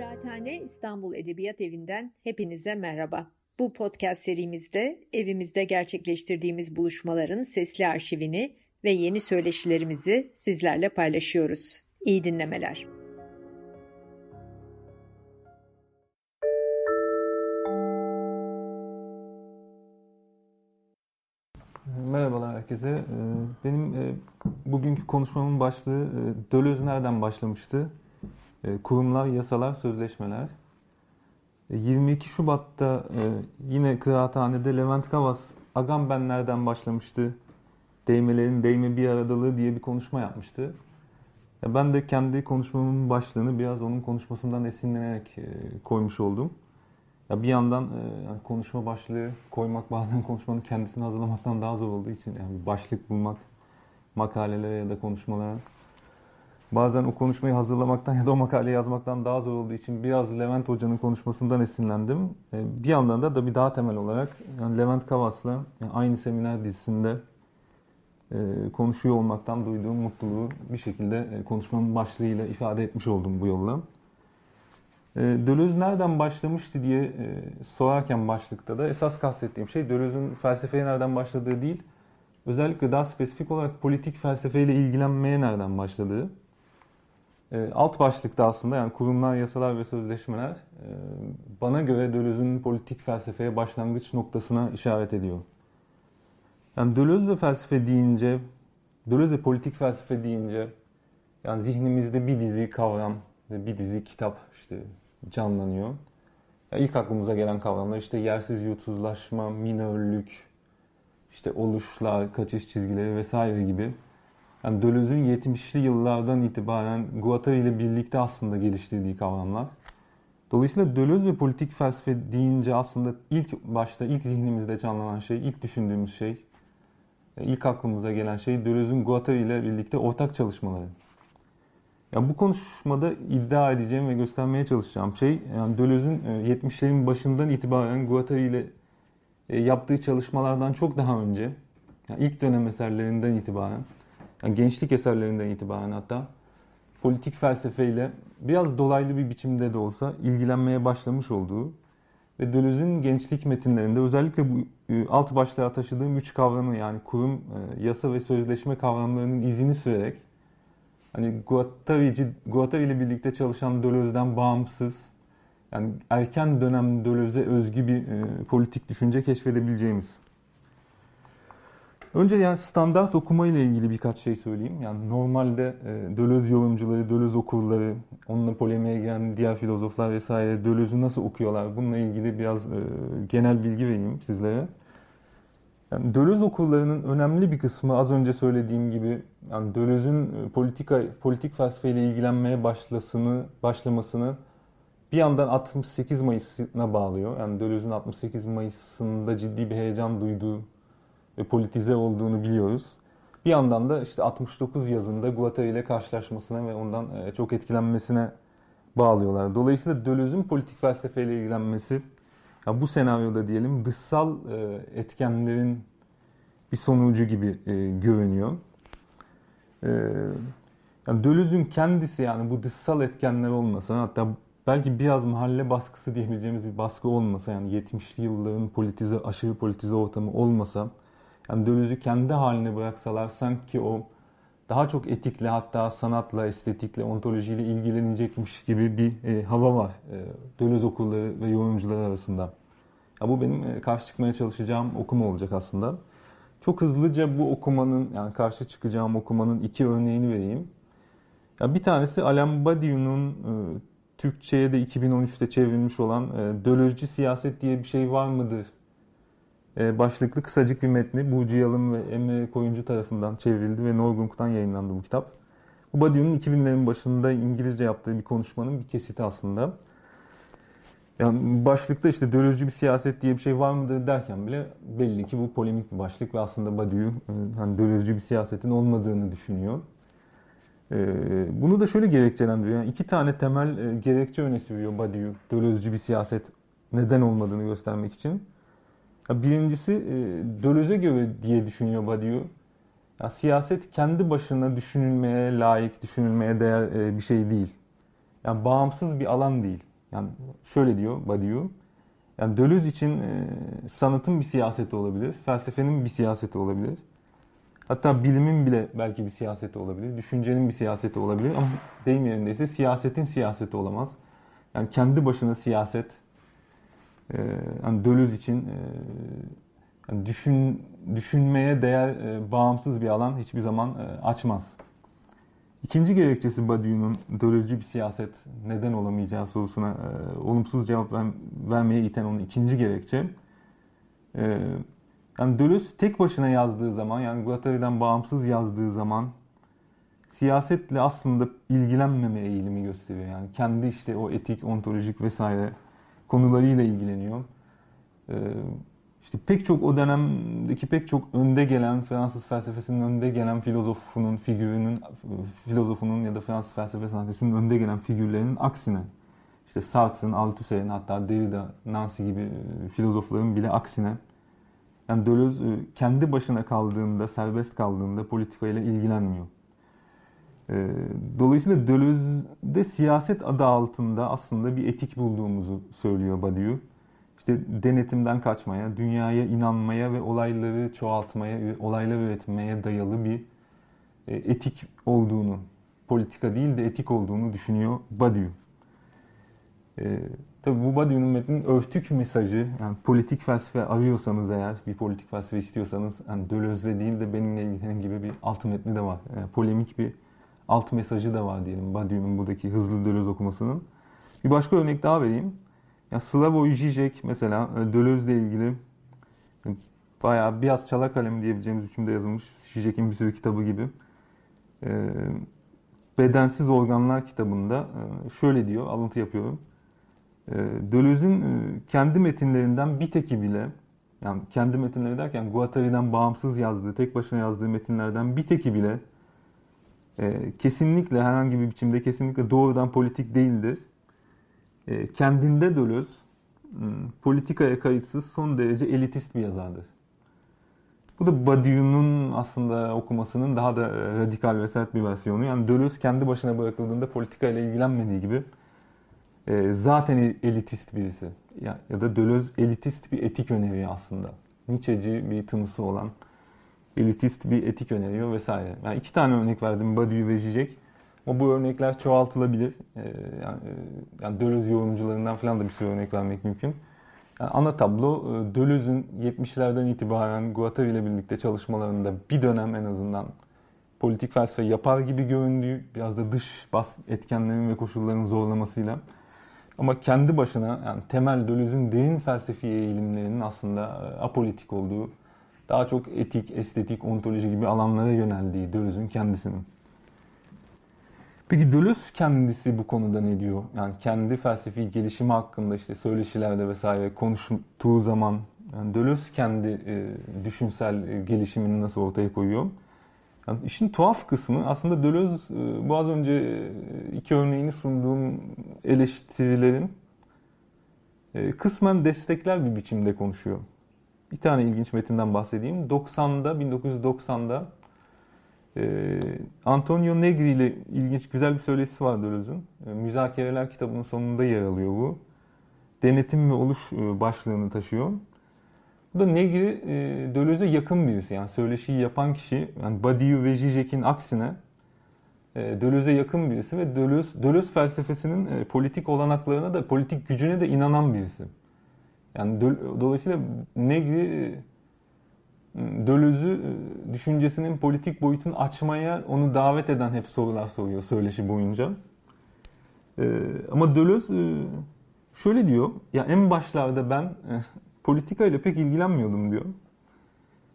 Kıraathane İstanbul Edebiyat Evi'nden hepinize merhaba. Bu podcast serimizde evimizde gerçekleştirdiğimiz buluşmaların sesli arşivini ve yeni söyleşilerimizi sizlerle paylaşıyoruz. İyi dinlemeler. Merhabalar herkese. Ee, benim e, bugünkü konuşmamın başlığı e, Dölöz nereden başlamıştı? E, kurumlar, yasalar, sözleşmeler. 22 Şubat'ta yine kıraathanede Levent Kavas Agam ben nereden başlamıştı? Değmelerin değme bir aradalığı diye bir konuşma yapmıştı. Ben de kendi konuşmamın başlığını biraz onun konuşmasından esinlenerek koymuş oldum. Ya bir yandan e, yani konuşma başlığı koymak bazen konuşmanın kendisini hazırlamaktan daha zor olduğu için yani başlık bulmak makalelere ya da konuşmalara bazen o konuşmayı hazırlamaktan ya da o makaleyi yazmaktan daha zor olduğu için biraz Levent Hoca'nın konuşmasından esinlendim. E, bir yandan da da daha temel olarak yani Levent Kavas'la yani aynı seminer dizisinde e, konuşuyor olmaktan duyduğum mutluluğu bir şekilde e, konuşmamın başlığıyla ifade etmiş oldum bu yolla. E, Deleuze nereden başlamıştı diye e, sorarken başlıkta da esas kastettiğim şey Deleuze'ün felsefeye nereden başladığı değil, özellikle daha spesifik olarak politik felsefeyle ilgilenmeye nereden başladığı. E, alt başlıkta aslında yani kurumlar, yasalar ve sözleşmeler bana göre Deleuze'ün politik felsefeye başlangıç noktasına işaret ediyor. Yani Deleuze ve felsefe deyince, Deleuze ve politik felsefe deyince yani zihnimizde bir dizi kavram, bir dizi kitap işte canlanıyor. Ya ilk aklımıza gelen kavramlar işte yersiz yutsuzlaşma, minörlük, işte oluşlar, kaçış çizgileri vesaire gibi. Yani Deleuze'ün 70'li yıllardan itibaren Guattari ile birlikte aslında geliştirdiği kavramlar. Dolayısıyla Deleuze ve politik felsefe deyince aslında ilk başta, ilk zihnimizde canlanan şey, ilk düşündüğümüz şey, ilk aklımıza gelen şey Deleuze'ün Guattari ile birlikte ortak çalışmaları. Ya bu konuşmada iddia edeceğim ve göstermeye çalışacağım şey yani Deleuze'ün 70'lerin e, başından itibaren Guattari ile e, yaptığı çalışmalardan çok daha önce yani ilk dönem eserlerinden itibaren yani gençlik eserlerinden itibaren hatta politik felsefeyle biraz dolaylı bir biçimde de olsa ilgilenmeye başlamış olduğu ve Deleuze'ün gençlik metinlerinde özellikle bu e, alt başlığa taşıdığım üç kavramı yani kurum, yasa ve sözleşme kavramlarının izini sürerek hani Guattari, Guattari ile birlikte çalışan Deleuze'den bağımsız yani erken dönem Deleuze'e özgü bir e, politik düşünce keşfedebileceğimiz. Önce yani standart okuma ile ilgili birkaç şey söyleyeyim. Yani normalde e, Deleuze yorumcuları, Deleuze okurları, onunla polemiğe giren diğer filozoflar vesaire Deleuze'ü nasıl okuyorlar? Bununla ilgili biraz e, genel bilgi vereyim sizlere. Yani Deleuze okullarının önemli bir kısmı az önce söylediğim gibi yani Deleuze'ün e, politika politik felsefeyle ilgilenmeye başlasını başlamasını bir yandan 68 Mayıs'ına bağlıyor. Yani Deleuze'ün 68 Mayıs'ında ciddi bir heyecan duyduğu politize olduğunu biliyoruz. Bir yandan da işte 69 yazında Guattari ile karşılaşmasına ve ondan e, çok etkilenmesine bağlıyorlar. Dolayısıyla Deleuze'ün politik felsefeyle ilgilenmesi ya bu senaryoda diyelim dışsal e, etkenlerin bir sonucu gibi e, görünüyor. Yani Deleuze'ün kendisi yani bu dışsal etkenler olmasa hatta belki biraz mahalle baskısı diyebileceğimiz bir baskı olmasa yani 70'li yılların politize aşırı politize ortamı olmasa yani Deleuze'ü kendi haline bıraksalar sanki o daha çok etikle hatta sanatla, estetikle, ontolojiyle ilgilenecekmiş gibi bir e, hava var e, Deleuze okulları ve yorumcular arasında. Ya bu benim e, karşı çıkmaya çalışacağım okuma olacak aslında. Çok hızlıca bu okumanın yani karşı çıkacağım okumanın iki örneğini vereyim. Ya bir tanesi Alain Badiou'nun e, Türkçe'ye de 2013'te çevrilmiş olan e, Dölözcü Siyaset diye bir şey var mıdır başlıklı kısacık bir metni Burcu Yalın ve Emre Koyuncu tarafından çevrildi ve Norgung'dan yayınlandı bu kitap. Bu Badiou'nun 2000'lerin başında İngilizce yaptığı bir konuşmanın bir kesiti aslında. Yani başlıkta işte Dölözcü bir siyaset diye bir şey var mıdır derken bile belli ki bu polemik bir başlık ve aslında Badiou e, hani Dölözcü bir siyasetin olmadığını düşünüyor. E, bunu da şöyle gerekçelendiriyor. Yani iki tane temel e, gerekçe öne sürüyor Badiou Dölözcü bir siyaset neden olmadığını göstermek için. Birincisi Dölöz'e göre diye düşünüyor Badiou. Ya siyaset kendi başına düşünülmeye layık, düşünülmeye değer bir şey değil. Yani bağımsız bir alan değil. Yani şöyle diyor Badiou. Yani Deleuze için e, sanatın bir siyaseti olabilir, felsefenin bir siyaseti olabilir. Hatta bilimin bile belki bir siyaseti olabilir, düşüncenin bir siyaseti olabilir ama deyim yerindeyse siyasetin siyaseti olamaz. Yani kendi başına siyaset, e, yani Deleuze için yani düşün düşünmeye değer e, bağımsız bir alan hiçbir zaman e, açmaz. İkinci gerekçesi Badiou'nun Deleuze'cü bir siyaset neden olamayacağı sorusuna e, olumsuz cevap ver, vermeye iten onun ikinci gerekçe. E, yani Deleuze tek başına yazdığı zaman yani Guattari'den bağımsız yazdığı zaman siyasetle aslında ilgilenmeme eğilimi gösteriyor. Yani kendi işte o etik, ontolojik vesaire konularıyla ilgileniyor. E, işte pek çok o dönemdeki pek çok önde gelen Fransız felsefesinin önde gelen filozofunun figürünün filozofunun ya da Fransız felsefe sanatçısının önde gelen figürlerinin aksine işte Sartre'ın, Althusser'in hatta Derrida, Nancy gibi e, filozofların bile aksine yani Deleuze e, kendi başına kaldığında, serbest kaldığında politikayla ilgilenmiyor. E, dolayısıyla Deleuze'de siyaset adı altında aslında bir etik bulduğumuzu söylüyor Badiou işte denetimden kaçmaya, dünyaya inanmaya ve olayları çoğaltmaya, olaylar üretmeye dayalı bir e, etik olduğunu, politika değil de etik olduğunu düşünüyor Badiou. E, tabii bu Badiou'nun metnin örtük mesajı, yani politik felsefe arıyorsanız eğer, bir politik felsefe istiyorsanız, yani Deleuze'le değil de benimle ilgilenen gibi bir alt metni de var. Yani polemik bir alt mesajı da var diyelim Badiou'nun buradaki hızlı Deleuze okumasının. Bir başka örnek daha vereyim. Ya Slavoj Žižek mesela e, Deleuze ile ilgili e, bayağı biraz çala kalem diyebileceğimiz biçimde yazılmış. Žižek'in bir sürü kitabı gibi. E, Bedensiz Organlar kitabında şöyle diyor, alıntı yapıyorum. Deleuze'ün kendi metinlerinden bir teki bile, yani kendi metinleri derken Guattari'den bağımsız yazdığı, tek başına yazdığı metinlerden bir teki bile kesinlikle herhangi bir biçimde kesinlikle doğrudan politik değildir e, kendinde Deleuze hmm, politikaya kayıtsız son derece elitist bir yazardır. Bu da Badiou'nun aslında okumasının daha da e, radikal ve sert bir versiyonu. Yani Deleuze kendi başına bırakıldığında politikayla ilgilenmediği gibi e, zaten elitist birisi. Ya, ya da Deleuze elitist bir etik öneriyor aslında. Nietzsche'ci bir tınısı olan elitist bir etik öneriyor vesaire. Yani iki tane örnek verdim Badiou ve Zizek. Ama bu örnekler çoğaltılabilir. Ee, yani, e, yani yorumcularından falan da bir sürü örnek vermek mümkün. Yani ana tablo e, Deleuze'ün 70'lerden itibaren Guattari ile birlikte çalışmalarında bir dönem en azından politik felsefe yapar gibi göründüğü, biraz da dış bas etkenlerin ve koşulların zorlamasıyla ama kendi başına yani temel Deleuze'ün derin felsefi eğilimlerinin aslında e, apolitik olduğu, daha çok etik, estetik, ontoloji gibi alanlara yöneldiği Deleuze'ün kendisinin. Peki Deleuze kendisi bu konuda ne diyor? Yani kendi felsefi gelişimi hakkında işte söyleşilerde vesaire konuştuğu zaman yani Deleuze kendi e, düşünsel e, gelişimini nasıl ortaya koyuyor? Yani işin tuhaf kısmı aslında Deleuze e, bu az önce e, iki örneğini sunduğum eleştirilerin e, kısmen destekler bir biçimde konuşuyor. Bir tane ilginç metinden bahsedeyim. 90'da 1990'da ee, Antonio Negri ile ilginç güzel bir söyleşisi var Deleuze'ün. Ee, Müzakereler kitabının sonunda yer alıyor bu. Denetim ve oluş e, başlığını taşıyor. Bu da Negri e, Deleuze'e yakın birisi. Yani söyleşiyi yapan kişi yani Badiou ve Zizek'in aksine e, Deleuze'e yakın birisi ve Deleuze, Deleuze felsefesinin e, politik olanaklarına da politik gücüne de inanan birisi. Yani dolayısıyla Negri Döloz'u e, düşüncesinin politik boyutunu açmaya onu davet eden hep sorular soruyor söyleşi boyunca. E, ama Deleuze e, şöyle diyor. Ya en başlarda ben politikayla pek ilgilenmiyordum diyor.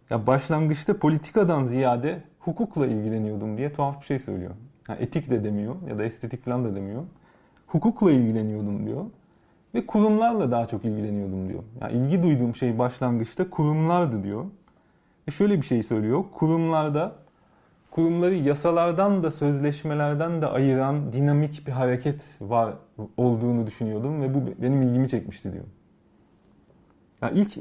Ya başlangıçta politikadan ziyade hukukla ilgileniyordum diye tuhaf bir şey söylüyor. Yani etik de demiyor ya da estetik falan da demiyor. Hukukla ilgileniyordum diyor. Ve kurumlarla daha çok ilgileniyordum diyor. Yani ilgi duyduğum şey başlangıçta kurumlardı diyor. E şöyle bir şey söylüyor. Kurumlarda kurumları yasalardan da sözleşmelerden de ayıran dinamik bir hareket var olduğunu düşünüyordum ve bu benim ilgimi çekmişti diyor. Yani ilk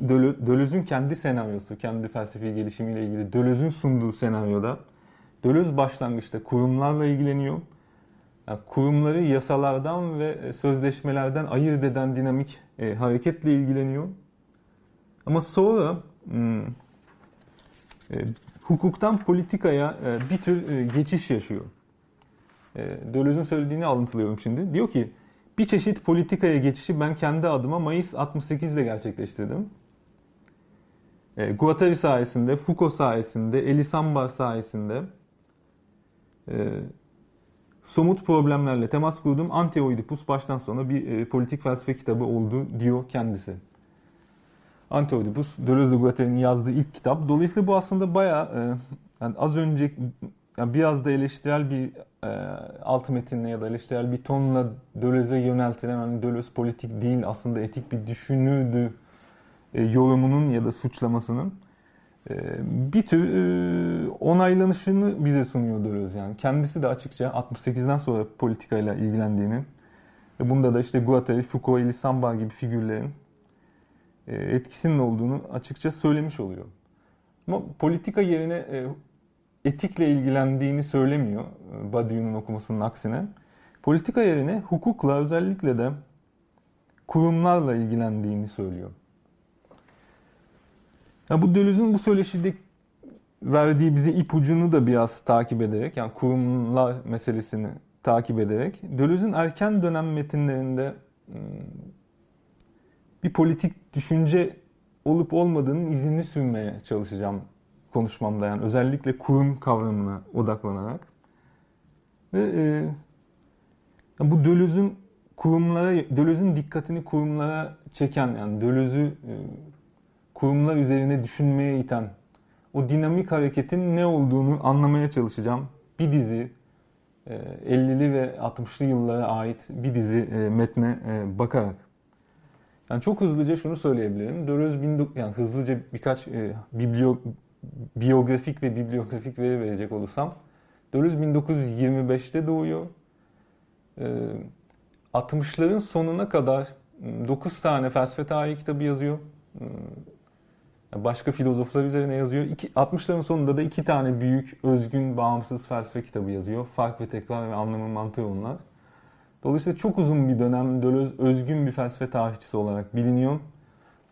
Deleuze'ün kendi senaryosu, kendi felsefi gelişimiyle ilgili Deleuze'ün sunduğu senaryoda Deleuze başlangıçta kurumlarla ilgileniyor Yani kurumları yasalardan ve sözleşmelerden ayırt eden dinamik e, hareketle ilgileniyor. Ama sonra hmm, e, hukuktan politikaya e, bir tür e, geçiş yaşıyor. E, Döloz'un söylediğini alıntılıyorum şimdi. Diyor ki bir çeşit politikaya geçişi ben kendi adıma Mayıs 68'de gerçekleştirdim. E, Guattari sayesinde, Foucault sayesinde, Elisamba sayesinde e, somut problemlerle temas kurdum. Anti-Oedipus baştan sona bir e, politik felsefe kitabı oldu diyor kendisi. Anti-Oedipus, Deleuze de Guattari'nin yazdığı ilk kitap. Dolayısıyla bu aslında bayağı e, yani az önce yani biraz da eleştirel bir e, alt metinle ya da eleştirel bir tonla Deleuze'e yöneltilen hani Deleuze politik değil aslında etik bir düşünürdü e, yorumunun ya da suçlamasının bir tür e, onaylanışını bize sunuyor Deleuze yani. Kendisi de açıkça 68'den sonra politikayla ilgilendiğini ve bunda da işte Guattari, Foucault, Elie Samba gibi figürlerin e, etkisinin olduğunu açıkça söylemiş oluyor. Ama politika yerine e, etikle ilgilendiğini söylemiyor Badiou'nun okumasının aksine. Politika yerine hukukla özellikle de kurumlarla ilgilendiğini söylüyor. Ya bu Deleuze'ün bu söyleşide verdiği bize ipucunu da biraz takip ederek yani kurumlar meselesini takip ederek Deleuze'ün erken dönem metinlerinde hmm, bir politik düşünce olup olmadığının izini sürmeye çalışacağım konuşmamda yani özellikle kurum kavramına odaklanarak. Ve e, bu Deleuze'ün kurumlara, Deleuze'ün dikkatini kurumlara çeken yani e, kurumlar üzerine düşünmeye iten o dinamik hareketin ne olduğunu anlamaya çalışacağım. Bir dizi e, 50'li ve 60'lı yıllara ait bir dizi e, metne e, bakarak. Yani çok hızlıca şunu söyleyebilirim. Deleuze yani hızlıca birkaç e, biblio, biyografik ve bibliografik veri verecek olursam Deleuze 1925'te doğuyor. E, 60'ların sonuna kadar 9 tane felsefe tarihi kitabı yazıyor. Başka filozoflar üzerine yazıyor. 60'ların sonunda da iki tane büyük, özgün, bağımsız felsefe kitabı yazıyor. Fark ve tekrar ve anlamın mantığı onlar. Dolayısıyla çok uzun bir dönem Deleuze özgün bir felsefe tarihçisi olarak biliniyor.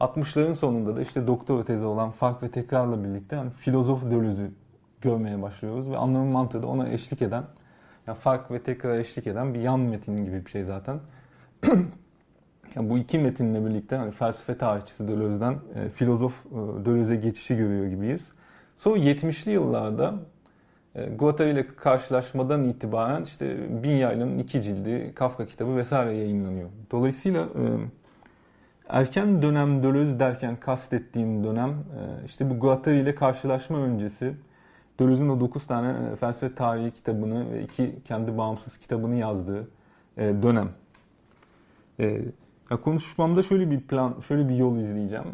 60'ların sonunda da işte doktora tezi olan fark ve tekrarla birlikte yani filozof Deleuze'ü görmeye başlıyoruz ve anlamın mantığı da ona eşlik eden, yani fark ve tekrar eşlik eden bir yan metin gibi bir şey zaten. yani bu iki metinle birlikte hani felsefe tarihçisi Deleuze'den e, filozof e, Deleuze'e geçişi görüyor gibiyiz. Sonra 70'li yıllarda e, Guattari ile karşılaşmadan itibaren işte Bin Yayla'nın iki cildi, Kafka kitabı vesaire yayınlanıyor. Dolayısıyla e, erken dönem Deleuze derken kastettiğim dönem e, işte bu Guattari ile karşılaşma öncesi Deleuze'ün o 9 tane felsefe tarihi kitabını ve iki kendi bağımsız kitabını yazdığı dönem. Konuşmamda şöyle bir plan, şöyle bir yol izleyeceğim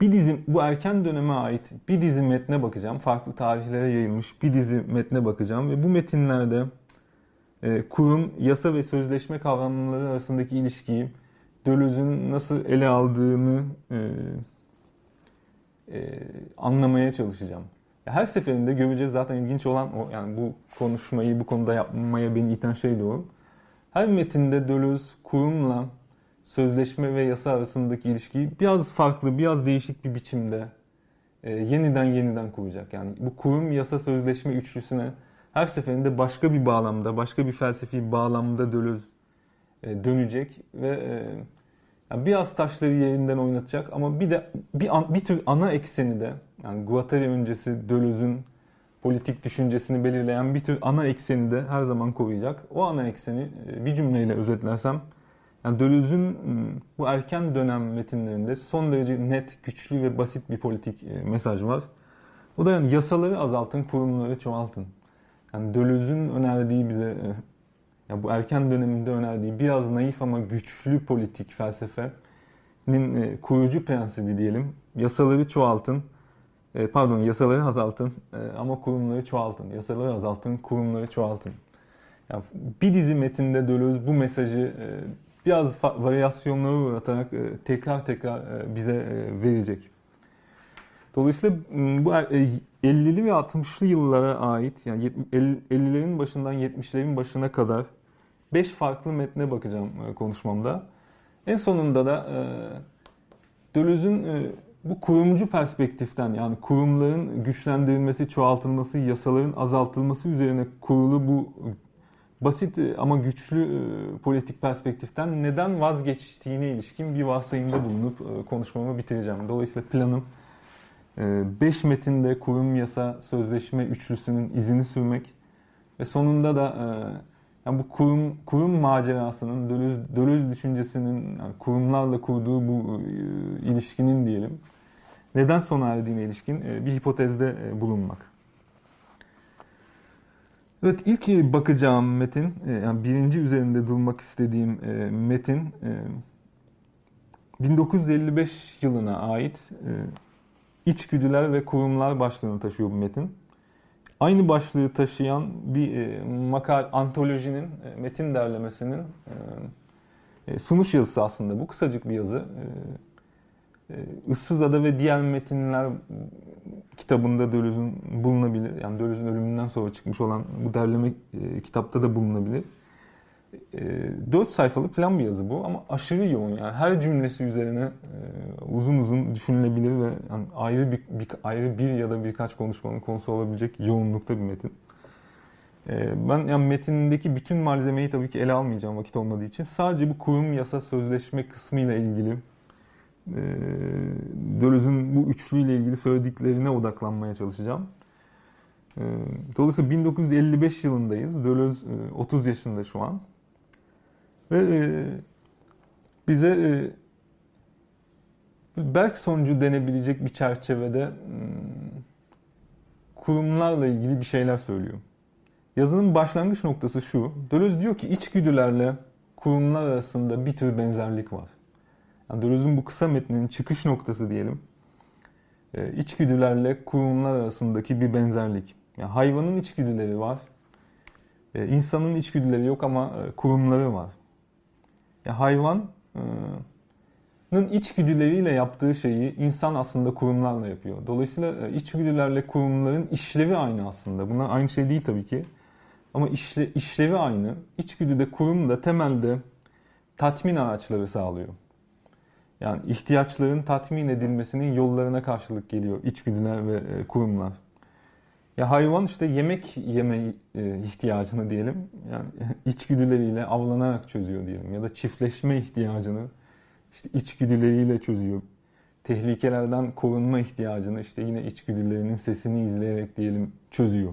bir dizi bu erken döneme ait bir dizi metne bakacağım. Farklı tarihlere yayılmış bir dizi metne bakacağım ve bu metinlerde e, kurum, yasa ve sözleşme kavramları arasındaki ilişkiyi Deleuze'ün nasıl ele aldığını e, e, anlamaya çalışacağım. Her seferinde göreceğiz zaten ilginç olan o yani bu konuşmayı bu konuda yapmaya beni iten şey de o. Her metinde Deleuze kurumla sözleşme ve yasa arasındaki ilişkiyi biraz farklı, biraz değişik bir biçimde e, yeniden yeniden kuracak. Yani bu kurum yasa sözleşme üçlüsüne her seferinde başka bir bağlamda, başka bir felsefi bağlamda Deleuze e, dönecek ve e, yani biraz taşları yerinden oynatacak ama bir de bir, an, bir tür ana ekseni de yani Guattari öncesi Deleuze'ün politik düşüncesini belirleyen bir tür ana ekseni de her zaman koruyacak. O ana ekseni e, bir cümleyle özetlersem yani ıı, bu erken dönem metinlerinde son derece net, güçlü ve basit bir politik e, mesaj var. O da yani yasaları azaltın, kurumları çoğaltın. Yani Deleuze'ün önerdiği bize, e, yani bu erken döneminde önerdiği biraz naif ama güçlü politik felsefenin kurucu prensibi diyelim. Yasaları çoğaltın, pardon yasaları azaltın ama kurumları çoğaltın. Yasaları azaltın, kurumları çoğaltın. Yani bir dizi metinde Deleuze bu mesajı biraz varyasyonları uğratarak e, tekrar tekrar e, bize e, verecek. Dolayısıyla bu 50'li ve 60'lı yıllara ait yani 50'lerin başından 70'lerin başına kadar 5 farklı metne bakacağım e, konuşmamda. En sonunda da e, e, bu kurumcu perspektiften yani kurumların güçlendirilmesi, çoğaltılması, yasaların azaltılması üzerine kurulu bu basit ama güçlü politik perspektiften neden vazgeçtiğine ilişkin bir varsayımda bulunup konuşmamı bitireceğim. Dolayısıyla planım 5 metinde kurum yasa sözleşme üçlüsünün izini sürmek ve sonunda da yani bu kurum kurum macerasının, Dölöz, Dölöz düşüncesinin yani kurumlarla kurduğu bu e, ilişkinin diyelim neden sona erdiğine ilişkin e, bir hipotezde e, bulunmak. Evet ilk bakacağım metin, e, yani birinci üzerinde durmak istediğim e, metin e, 1955 yılına ait içgüdüler ve kurumlar başlığını taşıyor bu metin. Aynı başlığı taşıyan bir makal antolojinin, metin derlemesinin sunuş yazısı aslında. Bu kısacık bir yazı. E, e, Issız Ada ve diğer metinler kitabında Döloz'un bulunabilir. Yani Döloz'un ölümünden sonra çıkmış olan bu derleme e, kitapta da bulunabilir. E, 4 sayfalık falan bir yazı bu ama aşırı yoğun yani her cümlesi üzerine e, uzun uzun düşünülebilir ve yani ayrı bir, bir ayrı bir ya da birkaç konuşmanın konusu olabilecek yoğunlukta bir metin. E, ben yani metindeki bütün malzemeyi tabii ki ele almayacağım vakit olmadığı için sadece bu kurum yasa sözleşme kısmıyla ilgili e, bu üçlüyle ilgili söylediklerine odaklanmaya çalışacağım. E, dolayısıyla 1955 yılındayız. Dölöz 30 yaşında şu an. Ve e, bize e, Berk sonucu denebilecek bir çerçevede hmm, kurumlarla ilgili bir şeyler söylüyor. Yazının başlangıç noktası şu. Deleuze diyor ki içgüdülerle kurumlar arasında bir tür benzerlik var. Yani Deleuze'ün bu kısa metninin çıkış noktası diyelim. E, içgüdülerle kurumlar arasındaki bir benzerlik. Yani hayvanın içgüdüleri var. E, insanın içgüdüleri yok ama kurumları var. Ya hayvanın içgüdüleriyle yaptığı şeyi insan aslında kurumlarla yapıyor. Dolayısıyla içgüdülerle kurumların işlevi aynı aslında. Bunlar aynı şey değil tabii ki. Ama işle, işlevi aynı. İçgüdüde kurum da temelde tatmin araçları sağlıyor. Yani ihtiyaçların tatmin edilmesinin yollarına karşılık geliyor içgüdüler ve kurumlar. Ya hayvan işte yemek yeme e, ihtiyacını diyelim. Yani içgüdüleriyle avlanarak çözüyor diyelim ya da çiftleşme ihtiyacını işte içgüdüleriyle çözüyor. Tehlikelerden korunma ihtiyacını işte yine içgüdülerinin sesini izleyerek diyelim çözüyor.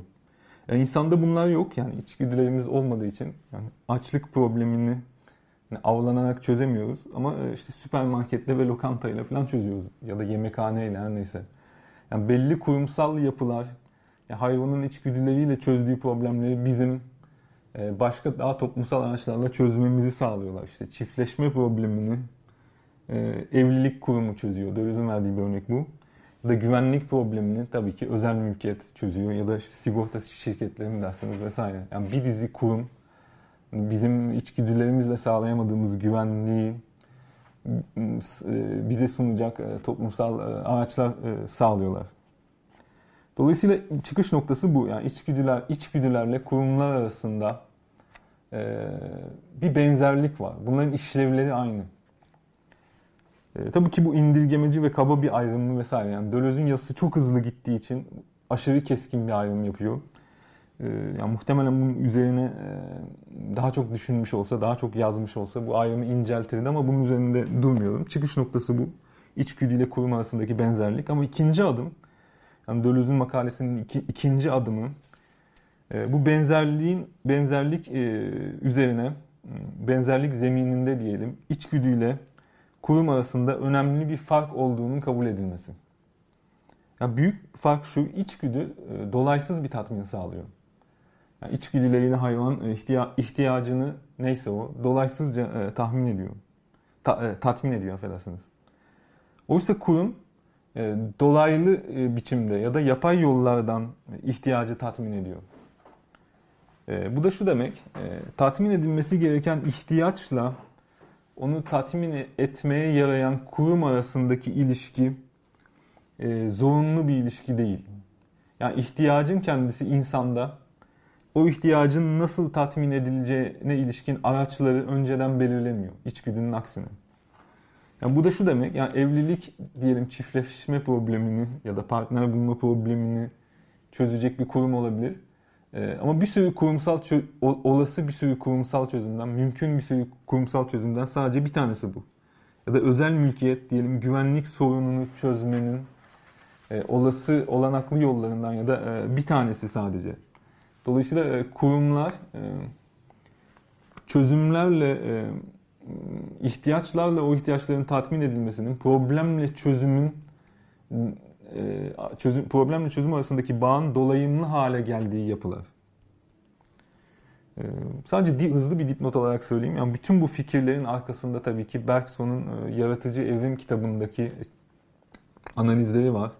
Yani insanda bunlar yok yani içgüdülerimiz olmadığı için yani açlık problemini yani avlanarak çözemiyoruz ama e, işte süpermarketle ve lokantayla falan çözüyoruz ya da yemekhaneyle her neyse. Yani belli kurumsal yapılar, hayvanın içgüdüleriyle çözdüğü problemleri bizim e, başka daha toplumsal araçlarla çözmemizi sağlıyorlar. İşte çiftleşme problemini e, evlilik kurumu çözüyor. Döloz'un verdiği bir örnek bu. Ya da güvenlik problemini tabii ki özel mülkiyet çözüyor. Ya da işte sigorta şirketleri mi derseniz vesaire. Yani bir dizi kurum bizim içgüdülerimizle sağlayamadığımız güvenliği e, bize sunacak toplumsal araçlar sağlıyorlar. Dolayısıyla çıkış noktası bu. Yani içgüdüler, içgüdülerle kurumlar arasında e, bir benzerlik var. Bunların işlevleri aynı. E, tabii ki bu indirgemeci ve kaba bir ayrımı vesaire. Yani Döloz'un yazısı çok hızlı gittiği için aşırı keskin bir ayrım yapıyor. E, yani muhtemelen bunun üzerine e, daha çok düşünmüş olsa, daha çok yazmış olsa bu ayrımı inceltirdi ama bunun üzerinde durmuyorum. Çıkış noktası bu. İçgüdüyle kurum arasındaki benzerlik. Ama ikinci adım yani Deleuze'ün makalesinin iki, ikinci adımı e, bu benzerliğin benzerlik e, üzerine benzerlik zemininde diyelim içgüdüyle kurum arasında önemli bir fark olduğunun kabul edilmesi. Yani büyük fark şu içgüdü e, dolaysız bir tatmin sağlıyor. Yani içgüdüleriyle hayvan e, ihtiya, ihtiyacını neyse o dolaysızca e, tahmin ediyor. Ta, e, tatmin ediyor affedersiniz. Oysa kurum e, dolaylı e, biçimde ya da yapay yollardan ihtiyacı tatmin ediyor. E, bu da şu demek, tatmin edilmesi gereken ihtiyaçla onu tatmin etmeye yarayan kurum arasındaki ilişki zorunlu bir ilişki değil. Yani ihtiyacın kendisi insanda o ihtiyacın nasıl tatmin edileceğine ilişkin araçları önceden belirlemiyor. İçgüdünün aksine. Yani bu da şu demek, yani evlilik diyelim çiftleşme problemini ya da partner bulma problemini çözecek bir kurum olabilir. Ee, ama bir sürü kurumsal olası bir sürü kurumsal çözümden, mümkün bir sürü kurumsal çözümden sadece bir tanesi bu. Ya da özel mülkiyet diyelim güvenlik sorununu çözmenin e, olası olanaklı yollarından ya da e, bir tanesi sadece. Dolayısıyla e, kurumlar e, çözümlerle e, ihtiyaçlarla o ihtiyaçların tatmin edilmesinin problemle çözümün çözüm, problemle çözüm arasındaki bağın dolayımlı hale geldiği yapılar. Sadece di, hızlı bir dipnot olarak söyleyeyim. Yani bütün bu fikirlerin arkasında tabii ki Bergson'un Yaratıcı Evrim kitabındaki analizleri var.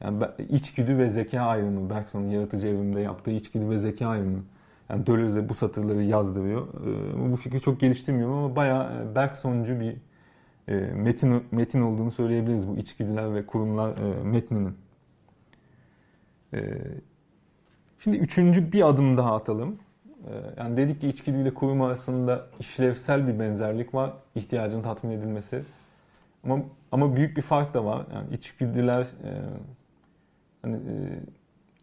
Yani içgüdü ve zeka ayrımı, Bergson'un Yaratıcı Evrim'de yaptığı içgüdü ve zeka ayrımı. Yani Deleuze bu satırları yazdırıyor. Bu fikri çok geliştirmiyorum ama bayağı Bergsoncu bir e, metin metin olduğunu söyleyebiliriz bu içgüdüler ve kurumlar e, metninin. E, şimdi üçüncü bir adım daha atalım. Yani dedik ki içgüdüyle kurum arasında işlevsel bir benzerlik var. ihtiyacın tatmin edilmesi. Ama ama büyük bir fark da var. Yani içgüdüler hani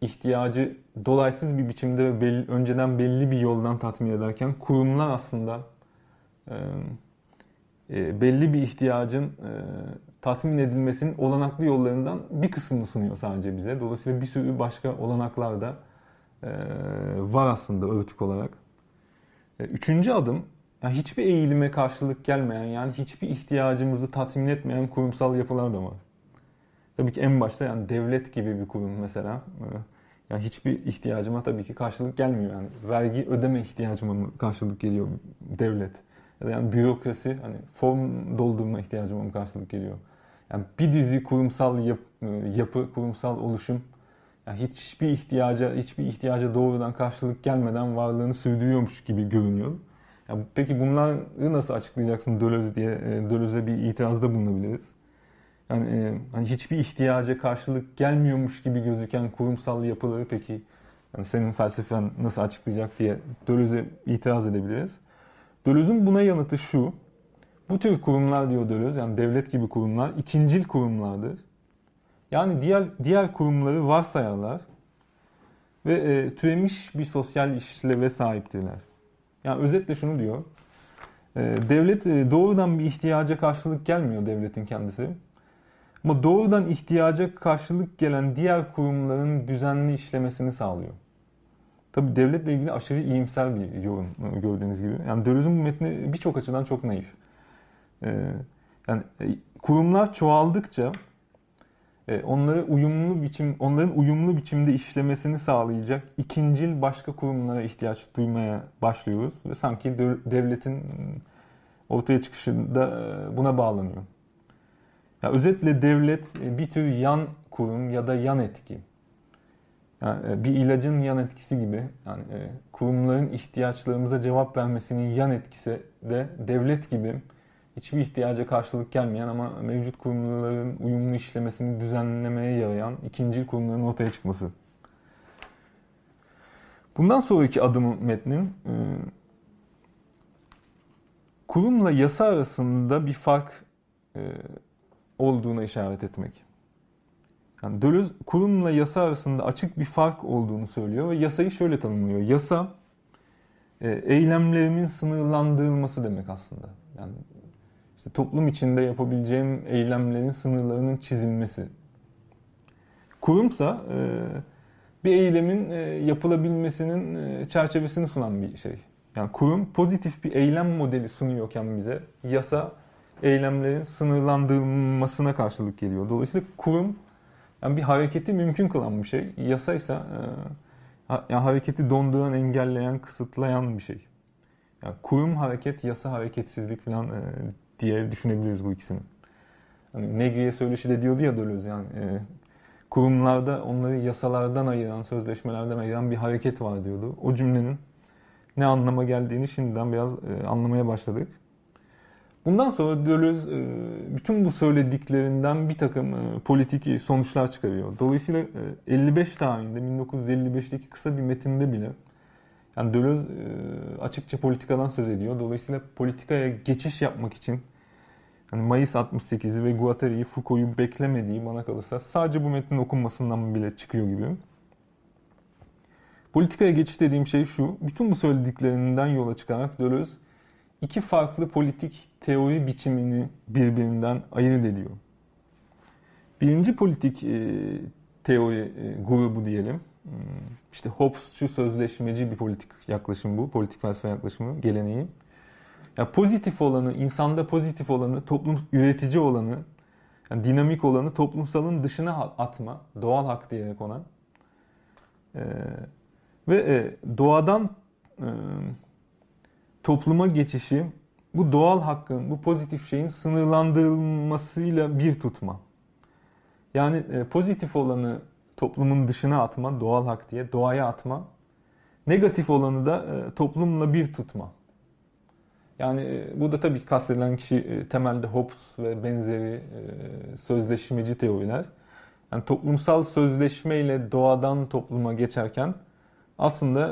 ihtiyacı dolaysız bir biçimde ve belli, önceden belli bir yoldan tatmin ederken kurumlar aslında e, belli bir ihtiyacın e, tatmin edilmesinin olanaklı yollarından bir kısmını sunuyor sadece bize. Dolayısıyla bir sürü başka olanaklar da e, var aslında örtük olarak. Üçüncü adım, yani hiçbir eğilime karşılık gelmeyen, yani hiçbir ihtiyacımızı tatmin etmeyen kurumsal yapılar da var. Tabii ki en başta yani devlet gibi bir kurum mesela. Yani hiçbir ihtiyacıma tabii ki karşılık gelmiyor. Yani vergi ödeme ihtiyacıma mı karşılık geliyor devlet? ya da yani bürokrasi hani form doldurma ihtiyacıma karşılık geliyor. Yani bir dizi kurumsal yap, e, yapı, kurumsal oluşum yani hiçbir ihtiyaca, hiçbir ihtiyaca doğrudan karşılık gelmeden varlığını sürdürüyormuş gibi görünüyor. Yani peki bunları nasıl açıklayacaksın Deleuze diye e, Deleuze'e bir itirazda bulunabiliriz. Yani e, hani hiçbir ihtiyaca karşılık gelmiyormuş gibi gözüken kurumsal yapıları peki yani senin felsefen nasıl açıklayacak diye Deleuze'e itiraz edebiliriz. Deleuze'ün buna yanıtı şu. Bu tür kurumlar diyor Deleuze yani devlet gibi kurumlar ikincil kurumlardır. Yani diğer diğer kurumları varsayarlar ve e, türemiş bir sosyal işleve sahiptirler. Yani özetle şunu diyor. E, devlet e, doğrudan bir ihtiyaca karşılık gelmiyor devletin kendisi. Ama doğrudan ihtiyaca karşılık gelen diğer kurumların düzenli işlemesini sağlıyor. Tabi devletle ilgili aşırı iyimser bir yorum e, gördüğünüz gibi. Yani Deleuze'ün bu metni birçok açıdan çok naif. Ee, yani e, kurumlar çoğaldıkça e, onları uyumlu biçim, onların uyumlu biçimde işlemesini sağlayacak ikincil başka kurumlara ihtiyaç duymaya başlıyoruz ve sanki devletin ortaya çıkışında buna bağlanıyor. Yani özetle devlet bir tür yan kurum ya da yan etki. Yani e, bir ilacın yan etkisi gibi yani e, kurumların ihtiyaçlarımıza cevap vermesinin yan etkisi de devlet gibi hiçbir ihtiyaca karşılık gelmeyen ama mevcut kurumların uyumlu işlemesini düzenlemeye yarayan ikinci kurumların ortaya çıkması. Bundan sonraki adımı metnin e, kurumla yasa arasında bir fark olduğuna işaret etmek. Yani Deleuze kurumla yasa arasında açık bir fark olduğunu söylüyor ve yasayı şöyle tanımlıyor. Yasa e, eylemlerimin sınırlandırılması demek aslında. Yani işte toplum içinde yapabileceğim eylemlerin sınırlarının çizilmesi. Kurumsa e, bir eylemin e, yapılabilmesinin çerçevesini sunan bir şey. Yani kurum pozitif bir eylem modeli sunuyorken bize yasa eylemlerin sınırlandırılmasına karşılık geliyor. Dolayısıyla kurum yani bir hareketi mümkün kılan bir şey. Yasa ise e, yani hareketi donduran, engelleyen, kısıtlayan bir şey. Yani kurum hareket, yasa hareketsizlik falan e, diye düşünebiliriz bu ikisini. Hani Negri'ye söyleşi de diyordu ya Deleuze yani e, kurumlarda onları yasalardan ayıran, sözleşmelerden ayıran bir hareket var diyordu. O cümlenin ne anlama geldiğini şimdiden biraz e, anlamaya başladık. Bundan sonra Deleuze e, bütün bu söylediklerinden bir takım e, politik sonuçlar çıkarıyor. Dolayısıyla 55 tarihinde 1955'teki kısa bir metinde bile yani Deleuze açıkça politikadan söz ediyor. Dolayısıyla politikaya geçiş yapmak için hani Mayıs 68'i ve Guattari'yi, Foucault'u beklemediği bana kalırsa sadece bu metnin okunmasından bile çıkıyor gibi. Politikaya geçiş dediğim şey şu. Bütün bu söylediklerinden yola çıkarak Deleuze iki farklı politik teori biçimini birbirinden ayırt ediyor. Birinci politik e, teori e, grubu diyelim. Hmm, işte Hobbes'cu sözleşmeci bir politik yaklaşım bu. Politik felsefe yaklaşımı, geleneği. Yani pozitif olanı, insanda pozitif olanı, toplum üretici olanı, yani dinamik olanı toplumsalın dışına atma, doğal hak diyerek ona. Ee, ve e, doğadan e, topluma geçişi bu doğal hakkın, bu pozitif şeyin sınırlandırılmasıyla bir tutma. Yani e, pozitif olanı toplumun dışına atma, doğal hak diye doğaya atma. Negatif olanı da e, toplumla bir tutma. Yani e, bu da tabii kastedilen kişi e, temelde Hobbes ve benzeri e, sözleşmeci teoriler. Yani toplumsal sözleşmeyle doğadan topluma geçerken aslında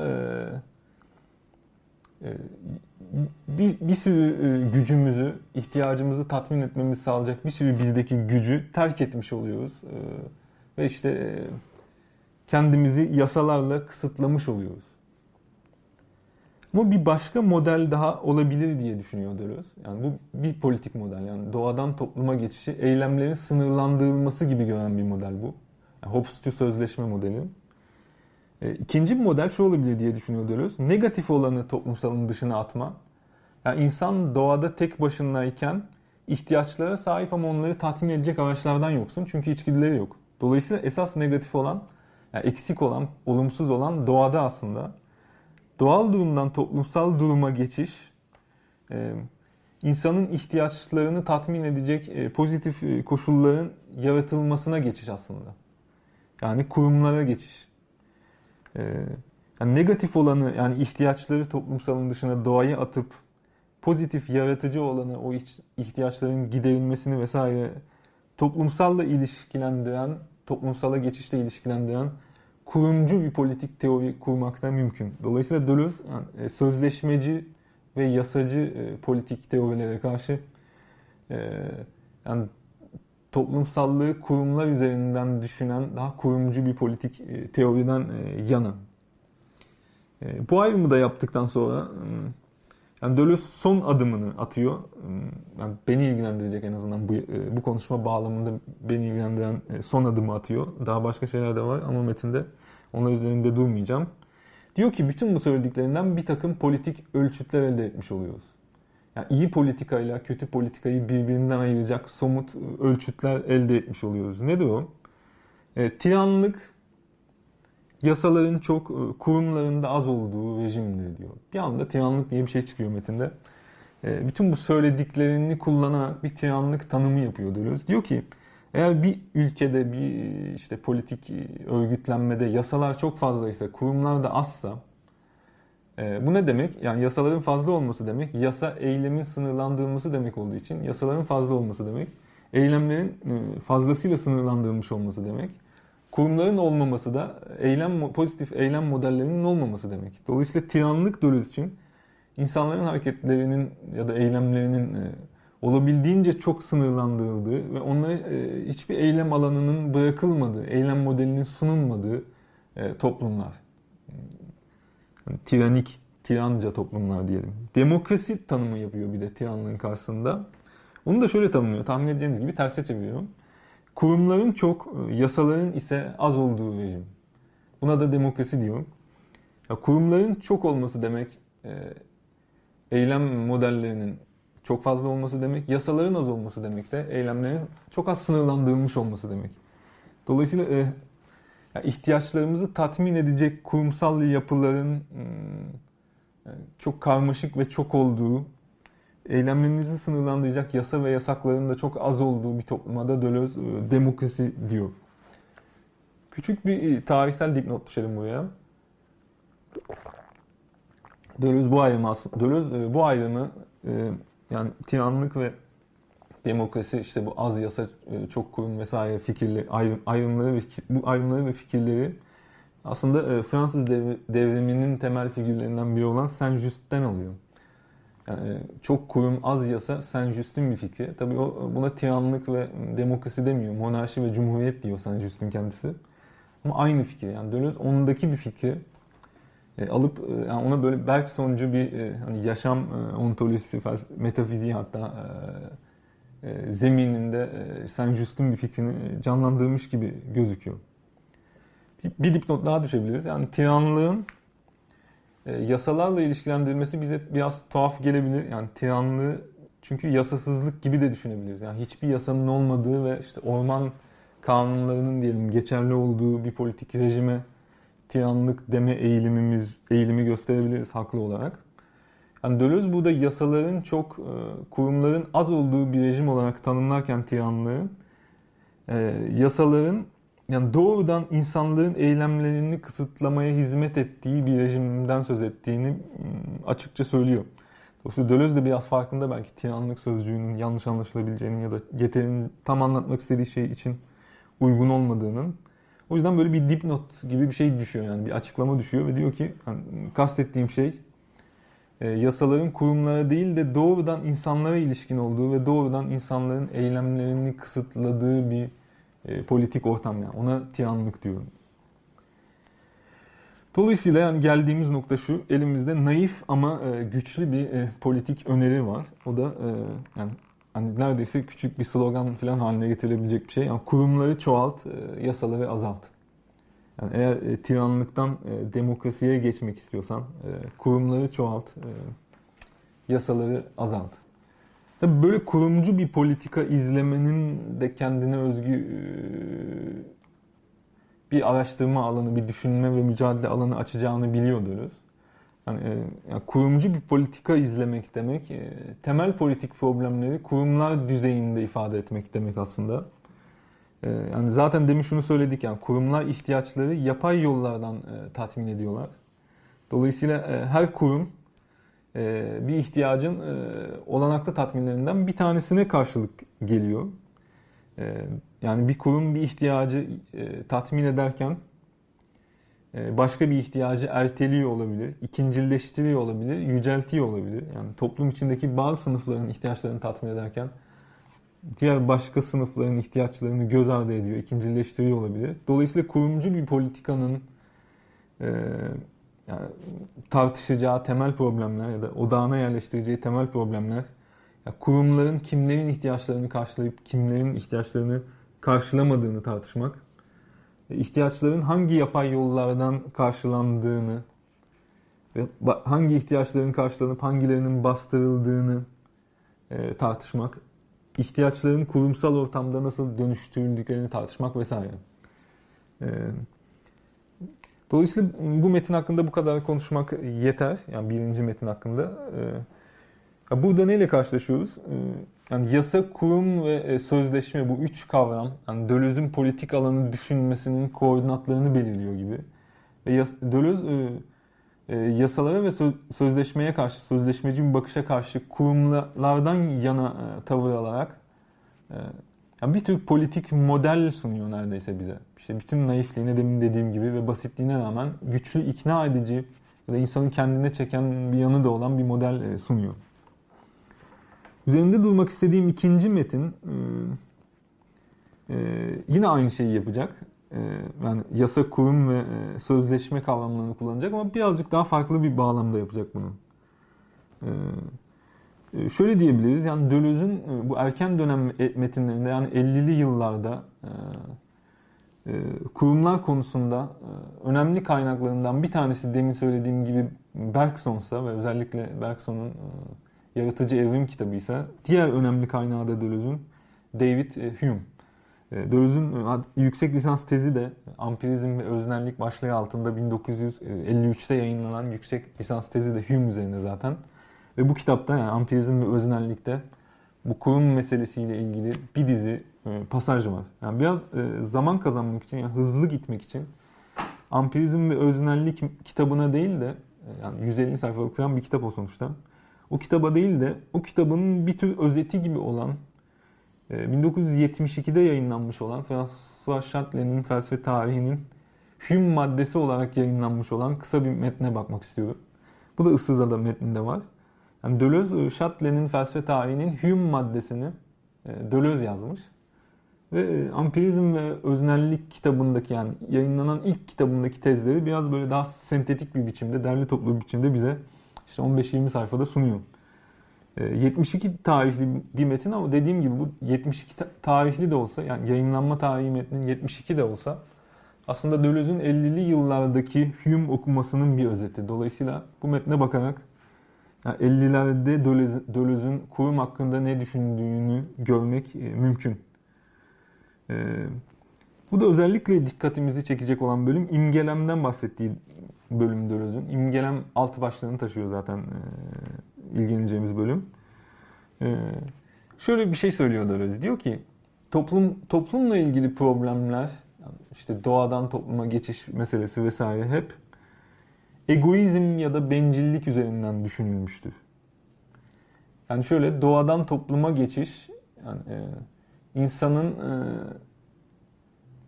bir, bir sürü gücümüzü, ihtiyacımızı tatmin etmemizi sağlayacak bir sürü bizdeki gücü terk etmiş oluyoruz. Ve işte kendimizi yasalarla kısıtlamış oluyoruz. Ama bir başka model daha olabilir diye düşünüyor Deleuze. Yani bu bir politik model. Yani doğadan topluma geçişi, eylemlerin sınırlandırılması gibi gören bir model bu. Yani Hobbes'cu sözleşme modeli. E, ikinci bir model şu olabilir diye düşünüyor Deleuze. Negatif olanı toplumsalın dışına atma. Yani insan doğada tek başınayken ihtiyaçlara sahip ama onları tatmin edecek araçlardan yoksun. Çünkü içgüdüleri yok. Dolayısıyla esas negatif olan, yani eksik olan, olumsuz olan doğada aslında doğal durumdan toplumsal duruma geçiş, e, insanın ihtiyaçlarını tatmin edecek e, pozitif koşulların yaratılmasına geçiş aslında. Yani kurumlara geçiş. Yani negatif olanı yani ihtiyaçları toplumsalın dışına doğayı atıp pozitif yaratıcı olanı o ihtiyaçların giderilmesini vesaire toplumsalla ilişkilendiren, toplumsala geçişle ilişkilendiren kurumcu bir politik teori kurmak mümkün. Dolayısıyla Deleuze yani e, sözleşmeci ve yasacı e, politik teorilere karşı e, yani toplumsallığı kurumlar üzerinden düşünen daha kurumcu bir politik teoriden yana. Bu ayrımı da yaptıktan sonra yani Deleuze son adımını atıyor. Yani beni ilgilendirecek en azından bu, bu konuşma bağlamında beni ilgilendiren son adımı atıyor. Daha başka şeyler de var ama metinde onlar üzerinde durmayacağım. Diyor ki bütün bu söylediklerinden bir takım politik ölçütler elde etmiş oluyoruz. Yani iyi politikayla kötü politikayı birbirinden ayıracak somut ölçütler elde etmiş oluyoruz. Nedir o? E, tiranlık yasaların çok e, kurumlarında az olduğu rejimdir diyor. Bir anda tiranlık diye bir şey çıkıyor metinde. E, bütün bu söylediklerini kullanarak bir tiranlık tanımı yapıyor diyoruz. Diyor ki eğer bir ülkede bir işte politik örgütlenmede yasalar çok fazlaysa, kurumlar da azsa e, bu ne demek? Yani yasaların fazla olması demek, yasa eylemin sınırlandırılması demek olduğu için yasaların fazla olması demek, eylemlerin fazlasıyla sınırlandırılmış olması demek. Kurumların olmaması da eylem pozitif eylem modellerinin olmaması demek. Dolayısıyla tiranlık Deleuze için insanların hareketlerinin ya da eylemlerinin e, olabildiğince çok sınırlandırıldığı ve onlara e, hiçbir eylem alanının bırakılmadığı, eylem modelinin sunulmadığı e, toplumlar. Yani tiranik, tiranca toplumlar diyelim. Demokrasi tanımı yapıyor bir de tiranlığın karşısında. Onu da şöyle tanımlıyor. Tahmin edeceğiniz gibi terse çeviriyorum. Kurumların çok, e, yasaların ise az olduğu rejim. Buna da demokrasi diyor. Ya kurumların çok olması demek e, eylem modellerinin çok fazla olması demek, yasaların az olması demek de eylemlerin çok az sınırlandırılmış olması demek. Dolayısıyla e, yani ihtiyaçlarımızı tatmin edecek kurumsal yapıların hmm, çok karmaşık ve çok olduğu, eylemlerinizi sınırlandıracak yasa ve yasakların da çok az olduğu bir topluma da Deleuze e, demokrasi diyor. Küçük bir e, tarihsel dipnot düşelim buraya. Deleuze bu ayrımı, Deleuze bu ayrımı yani tiranlık ve demokrasi işte bu az yasa e, çok kurum vesaire fikirli ayrım, ayrımları ve bu ayrımları ve fikirleri aslında e, Fransız devriminin temel figürlerinden biri olan Saint-Just'ten alıyor. Yani e, çok kurum az yasa Saint-Just'un bir fikri. Tabii o buna tiranlık ve demokrasi demiyor. Monarşi ve cumhuriyet diyor Saint-Just'un kendisi. Ama aynı fikir. Yani Deleuze ondaki bir fikri alıp yani ona böyle Bergsoncu bir e, hani yaşam e, ontolojisi, metafiziği hatta zemininde e, Saint Just'un bir fikrini canlandırmış gibi gözüküyor. Bir, bir dipnot daha düşebiliriz. Yani tiranlığın e, yasalarla ilişkilendirilmesi bize biraz tuhaf gelebilir. Yani tiranlığı çünkü yasasızlık gibi de düşünebiliriz. Yani hiçbir yasanın olmadığı ve işte orman kanunlarının diyelim geçerli olduğu bir politik rejime tiranlık deme eğilimimiz eğilimi gösterebiliriz haklı olarak. Yani Deleuze burada yasaların çok e, kurumların az olduğu bir rejim olarak tanımlarken tiranlığı e, yasaların yani doğrudan insanların eylemlerini kısıtlamaya hizmet ettiği bir rejimden söz ettiğini açıkça söylüyor. Dolayısıyla Deleuze de biraz farkında belki tiranlık sözcüğünün yanlış anlaşılabileceğinin ya da Geter'in tam anlatmak istediği şey için uygun olmadığının. O yüzden böyle bir dipnot gibi bir şey düşüyor yani bir açıklama düşüyor ve diyor ki yani kastettiğim şey yasaların kurumlara değil de doğrudan insanlara ilişkin olduğu ve doğrudan insanların eylemlerini kısıtladığı bir e, politik ortam yani ona tiranlık diyorum. Dolayısıyla yani geldiğimiz nokta şu, elimizde naif ama e, güçlü bir e, politik öneri var. O da e, yani hani neredeyse küçük bir slogan falan haline getirilebilecek bir şey. Yani kurumları çoğalt, e, yasaları azalt. Yani eğer e, tiranlıktan e, demokrasiye geçmek istiyorsan e, kurumları çoğalt, e, yasaları azalt. Tabii böyle kurumcu bir politika izlemenin de kendine özgü e, bir araştırma alanı, bir düşünme ve mücadele alanı açacağını biliyoruz. Yani, e, yani kurumcu bir politika izlemek demek, e, temel politik problemleri kurumlar düzeyinde ifade etmek demek aslında. E, yani zaten demin şunu söyledik yani kurumlar ihtiyaçları yapay yollardan e, tatmin ediyorlar. Dolayısıyla e, her kurum e, bir ihtiyacın e, olanaklı tatminlerinden bir tanesine karşılık geliyor. E, yani bir kurum bir ihtiyacı e, tatmin ederken ee, başka bir ihtiyacı erteliyor olabilir, ikincilleştiriyor olabilir, yüceltiyor olabilir. Yani toplum içindeki bazı sınıfların ihtiyaçlarını tatmin ederken diğer başka sınıfların ihtiyaçlarını göz ardı ediyor, ikincilleştiriyor olabilir. Dolayısıyla kurumcu bir politikanın e, yani tartışacağı temel problemler ya da odağına yerleştireceği temel problemler yani kurumların kimlerin ihtiyaçlarını karşılayıp kimlerin ihtiyaçlarını karşılamadığını tartışmak ihtiyaçların hangi yapay yollardan karşılandığını ve hangi ihtiyaçların karşılanıp hangilerinin bastırıldığını e, tartışmak, ihtiyaçların kurumsal ortamda nasıl dönüştürüldüklerini tartışmak vesaire. E, dolayısıyla bu metin hakkında bu kadar konuşmak yeter. Yani birinci metin hakkında. E, burada neyle karşılaşıyoruz? E, yani yasa, kurum ve e, sözleşme bu üç kavram yani Deleuze'ün politik alanı düşünmesinin koordinatlarını belirliyor gibi. Ve Deleuze e, e, yasalara ve sözleşmeye karşı, sözleşmeci bir bakışa karşı kurumlardan yana tavır alarak yani bir tür politik model sunuyor neredeyse bize. İşte bütün naifliğine demin dediğim gibi ve basitliğine rağmen güçlü, ikna edici ya da insanı kendine çeken bir yanı da olan bir model sunuyor. Üzerinde durmak istediğim ikinci metin e, e, yine aynı şeyi yapacak. E, yani yasa, kurum ve e, sözleşme kavramlarını kullanacak ama birazcık daha farklı bir bağlamda yapacak bunu. E, e şöyle diyebiliriz yani Deleuze'ün e, bu erken dönem metinlerinde yani 50'li yıllarda kurumlar konusunda önemli kaynaklarından bir tanesi demin söylediğim gibi Bergson'sa ve özellikle Bergson'un Yaratıcı Evrim kitabı ise diğer önemli kaynağı da Deleuze'ün David Hume. E, Deleuze'ün e, yüksek lisans tezi de ampirizm ve öznellik başlığı altında 1953'te yayınlanan yüksek lisans tezi de Hume üzerine zaten. Ve bu kitapta yani ampirizm ve öznellikte bu kurum meselesiyle ilgili bir dizi pasaj var. Yani biraz zaman kazanmak için, yani hızlı gitmek için ampirizm ve öznellik kitabına değil de yani 150 sayfalık falan bir kitap o sonuçta o kitaba değil de o kitabın bir tür özeti gibi olan 1972'de e, yayınlanmış olan François Chatelet'in felsefe tarihinin Hume maddesi olarak yayınlanmış olan kısa bir metne bakmak istiyorum. Bu da ıssız adam metninde var. Yani Deleuze, Chatelet'in felsefe tarihinin Hume maddesini e, Deleuze yazmış. Ve e, Ampirizm ve Öznellik kitabındaki yani yayınlanan ilk kitabındaki tezleri biraz böyle daha sentetik bir biçimde, derli toplu bir biçimde bize işte 15-20 sayfada sunuyor. 72 e, tarihli bir metin ama dediğim gibi bu 72 tarihli de olsa yani yayınlanma tarihi metnin 72 de olsa aslında Deleuze'ün 50'li yıllardaki Hume okumasının bir özeti. Dolayısıyla bu metne bakarak yani 50'lerde Deleuze'ün kurum hakkında ne düşündüğünü görmek mümkün. Ee, bu da özellikle dikkatimizi çekecek olan bölüm imgelemden bahsettiği bölüm Deleuze'ün. İmgelem alt başlığını taşıyor zaten e, ilgileneceğimiz bölüm. E, şöyle bir şey söylüyor Deleuze. Diyor ki toplum toplumla ilgili problemler işte doğadan topluma geçiş meselesi vesaire hep egoizm ya da bencillik üzerinden düşünülmüştür. Yani şöyle doğadan topluma geçiş yani e, insanın e,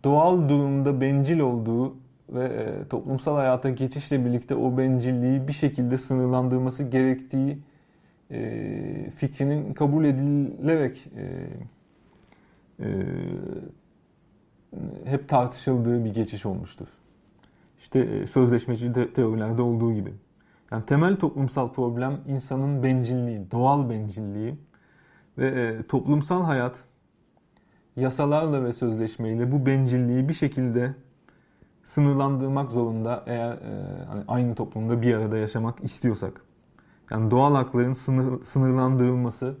doğal durumda bencil olduğu ve e, toplumsal hayata geçişle birlikte o bencilliği bir şekilde sınırlandırması gerektiği e, fikrinin kabul edilerek hep tartışıldığı bir geçiş olmuştur. İşte sözleşmeci teorilerde olduğu gibi. Yani temel toplumsal problem insanın bencilliği, doğal bencilliği ve toplumsal hayat yasalarla ve sözleşmeyle bu bencilliği bir şekilde sınırlandırmak zorunda eğer e, hani aynı toplumda bir arada yaşamak istiyorsak. Yani doğal hakların sınır, sınırlandırılması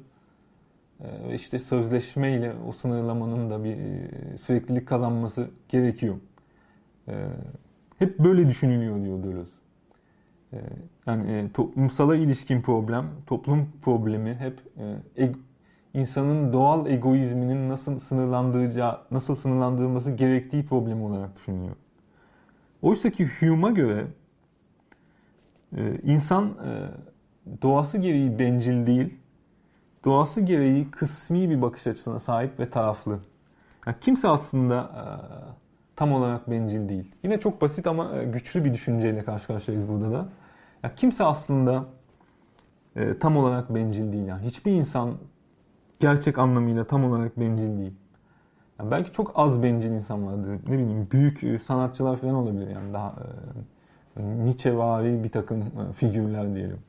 e, ve işte sözleşmeyle o sınırlamanın da bir e, süreklilik kazanması gerekiyor. E, hep böyle düşünülüyor diyor. E, yani toplumsala ilişkin problem, toplum problemi hep insanın doğal egoizminin nasıl sınırlandıracağı, nasıl sınırlandırılması gerektiği problemi olarak düşünüyor. Oysa ki Hume'a göre e, insan e, doğası gereği bencil değil, doğası gereği kısmi bir bakış açısına sahip ve taraflı. Yani kimse aslında e, tam olarak bencil değil. Yine çok basit ama güçlü bir düşünceyle karşı karşıyayız burada da. Yani kimse aslında tam olarak bencil değil. Yani hiçbir insan gerçek anlamıyla tam olarak bencil değil. Yani belki çok az bencil insan vardır. Ne bileyim büyük e, sanatçılar falan olabilir yani daha e, Nietzschevari bir takım e, figürler diyelim.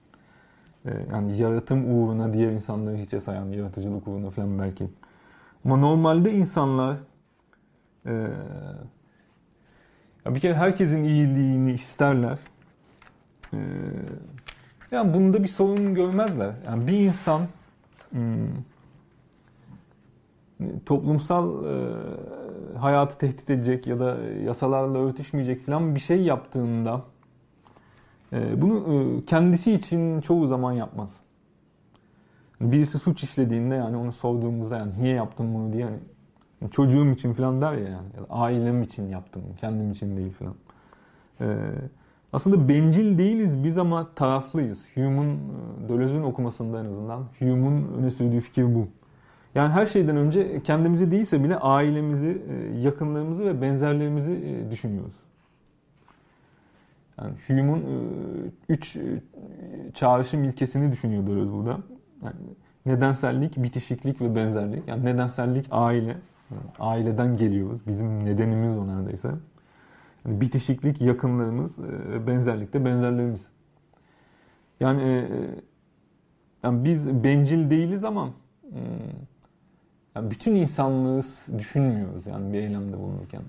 E, yani yaratım uğruna diğer insanları hiçe sayan, yaratıcılık uğruna falan belki. Ama normalde insanlar e, ya bir kere herkesin iyiliğini isterler. E, yani bunda bir sorun görmezler. Yani bir insan hmm, toplumsal e, hayatı tehdit edecek ya da yasalarla örtüşmeyecek falan bir şey yaptığında e, bunu e, kendisi için çoğu zaman yapmaz. Birisi suç işlediğinde yani onu sorduğumuzda yani niye yaptın bunu diye yani çocuğum için falan der ya yani ya ailem için yaptım kendim için değil falan. E, aslında bencil değiliz biz ama taraflıyız. Hume'un, e, Deleuze'ün okumasında en azından Hume'un öne sürdüğü fikir bu. Yani her şeyden önce kendimizi değilse bile ailemizi, e, yakınlarımızı ve benzerlerimizi e, düşünüyoruz. Yani Hume'un e, üç çağrışım ilkesini düşünüyor Deleuze burada. Yani nedensellik, bitişiklik ve benzerlik. Yani nedensellik aile. Aileden geliyoruz. Bizim nedenimiz o neredeyse. Yani bitişiklik yakınlarımız, benzerlik de benzerlerimiz. Yani, yani biz bencil değiliz ama hmm, yani bütün insanlığı düşünmüyoruz yani bir eylemde bulunurken.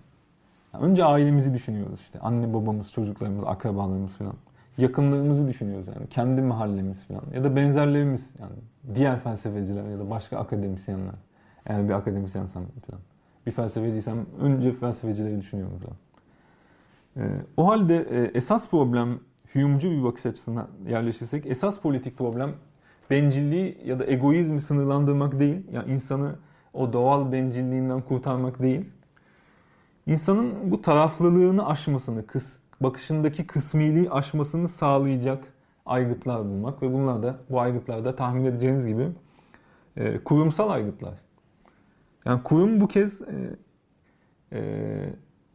Yani önce ailemizi düşünüyoruz işte. Anne babamız, çocuklarımız, akrabalarımız falan. Yakınlığımızı düşünüyoruz yani. Kendi mahallemiz falan. Ya da benzerlerimiz yani. Diğer felsefeciler ya da başka akademisyenler. Eğer bir akademisyensen falan. Bir felsefeciysem önce felsefecileri düşünüyorum falan. Ee, o halde e, esas problem Hume'cu bir bakış açısına yerleşirsek esas politik problem bencilliği ya da egoizmi sınırlandırmak değil. Yani insanı o doğal bencilliğinden kurtarmak değil. İnsanın bu taraflılığını aşmasını, kıs, bakışındaki kısmiliği aşmasını sağlayacak aygıtlar bulmak ve bunlar da bu aygıtlar tahmin edeceğiniz gibi e, kurumsal aygıtlar. Yani kurum bu kez e, e,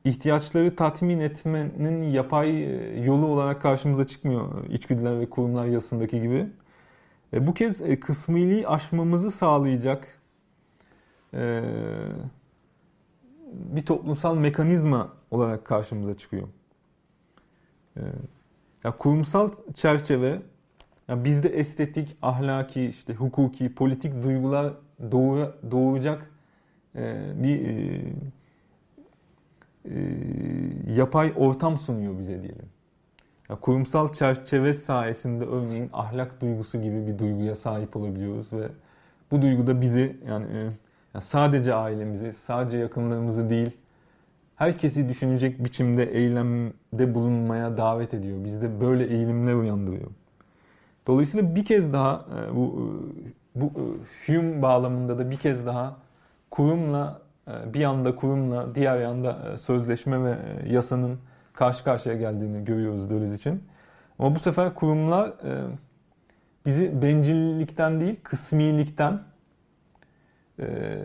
ihtiyaçları tatmin etmenin yapay e, yolu olarak karşımıza çıkmıyor içgüdüler ve kurumlar yasasındaki gibi. E, bu kez e, kısmiliği aşmamızı sağlayacak bir toplumsal mekanizma olarak karşımıza çıkıyor. E, ya kurumsal çerçeve ya bizde estetik, ahlaki, işte hukuki, politik duygular doğu, doğuracak e, bir e, e, yapay ortam sunuyor bize diyelim. Ya kurumsal çerçeve sayesinde örneğin ahlak duygusu gibi bir duyguya sahip olabiliyoruz ve bu duygu da bizi yani, yani sadece ailemizi, sadece yakınlarımızı değil, herkesi düşünecek biçimde eylemde bulunmaya davet ediyor. Bizde böyle eğilimler uyandırıyor. Dolayısıyla bir kez daha e, bu e, bu Hume bağlamında da bir kez daha kurumla bir yanda kurumla diğer yanda sözleşme ve yasanın karşı karşıya geldiğini görüyoruz Döliz için. Ama bu sefer kurumlar e, bizi bencillikten değil, kısmilikten e,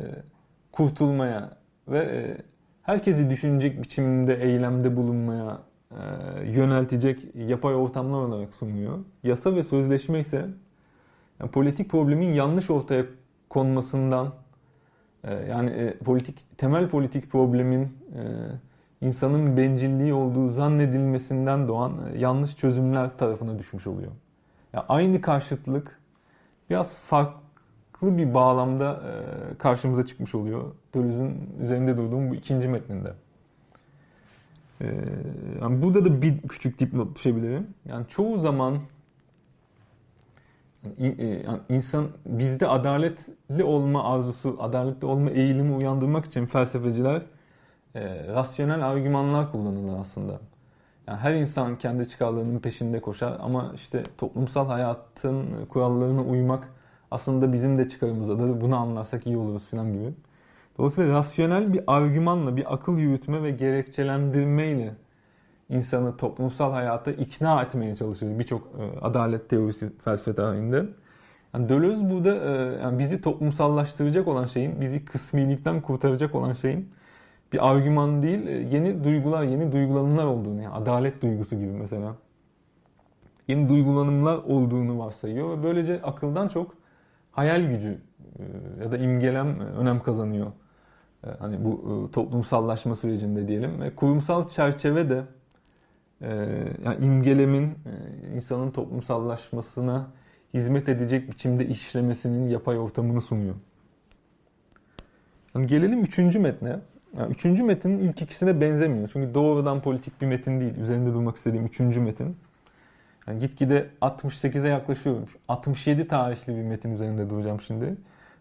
kurtulmaya ve e, herkesi düşünecek biçimde eylemde bulunmaya e, yöneltecek yapay ortamlar olarak sunuyor. Yasa ve sözleşme ise yani politik problemin yanlış ortaya konmasından e, yani e, politik temel politik problemin e, insanın bencilliği olduğu zannedilmesinden doğan e, yanlış çözümler tarafına düşmüş oluyor. Yani aynı karşıtlık biraz farklı bir bağlamda e, karşımıza çıkmış oluyor. Dölüz'ün üzerinde durduğum bu ikinci metninde. E, yani burada da bir küçük dipnot düşebilirim. Yani çoğu zaman yani insan bizde adaletli olma arzusu, adaletli olma eğilimi uyandırmak için felsefeciler e, rasyonel argümanlar kullanılır aslında. Yani her insan kendi çıkarlarının peşinde koşar ama işte toplumsal hayatın kurallarına uymak aslında bizim de çıkarımızdadır. Bunu anlarsak iyi oluruz falan gibi. Dolayısıyla rasyonel bir argümanla, bir akıl yürütme ve gerekçelendirmeyle insanı toplumsal hayata ikna etmeye çalışıyor birçok e, adalet teorisi felsefe tarihinde. Yani Deleuze burada e, yani bizi toplumsallaştıracak olan şeyin, bizi kısmilikten kurtaracak olan şeyin bir argüman değil, e, yeni duygular, yeni duygulanımlar olduğunu, yani adalet duygusu gibi mesela. Yeni duygulanımlar olduğunu varsayıyor ve böylece akıldan çok hayal gücü e, ya da imgelem e, önem kazanıyor. Hani bu toplumsallaşma sürecinde diyelim ve kurumsal çerçeve de yani imgelemin insanın toplumsallaşmasına hizmet edecek biçimde işlemesinin yapay ortamını sunuyor. Yani gelelim üçüncü metne. Yani üçüncü metinin ilk ikisine benzemiyor. Çünkü doğrudan politik bir metin değil. Üzerinde durmak istediğim üçüncü metin. Yani gitgide 68'e yaklaşıyorum. 67 tarihli bir metin üzerinde duracağım şimdi.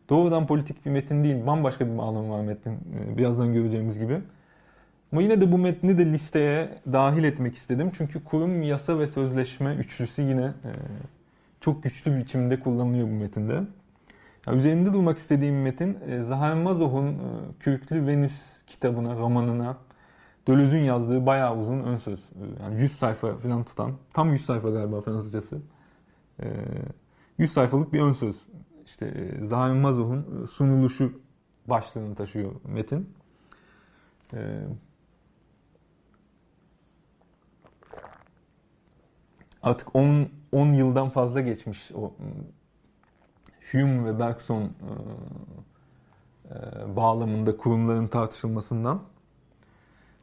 Doğrudan politik bir metin değil. Bambaşka bir bağlamı var metnin. Ee, birazdan göreceğimiz gibi. Ama yine de bu metni de listeye dahil etmek istedim. Çünkü kurum, yasa ve sözleşme üçlüsü yine e, çok güçlü bir biçimde kullanılıyor bu metinde. Yani üzerinde durmak istediğim metin e, Zahar Mazoh'un e, Kürklü Venüs kitabına, romanına Dölüz'ün yazdığı bayağı uzun ön söz. E, yani 100 sayfa falan tutan. Tam 100 sayfa galiba Fransızcası. 100 sayfalık bir ön söz. İşte Zahar Mazoh'un sunuluşu başlığını taşıyor metin. Artık 10 10 yıldan fazla geçmiş o Hume ve Bergson e, e, bağlamında kurumların tartışılmasından.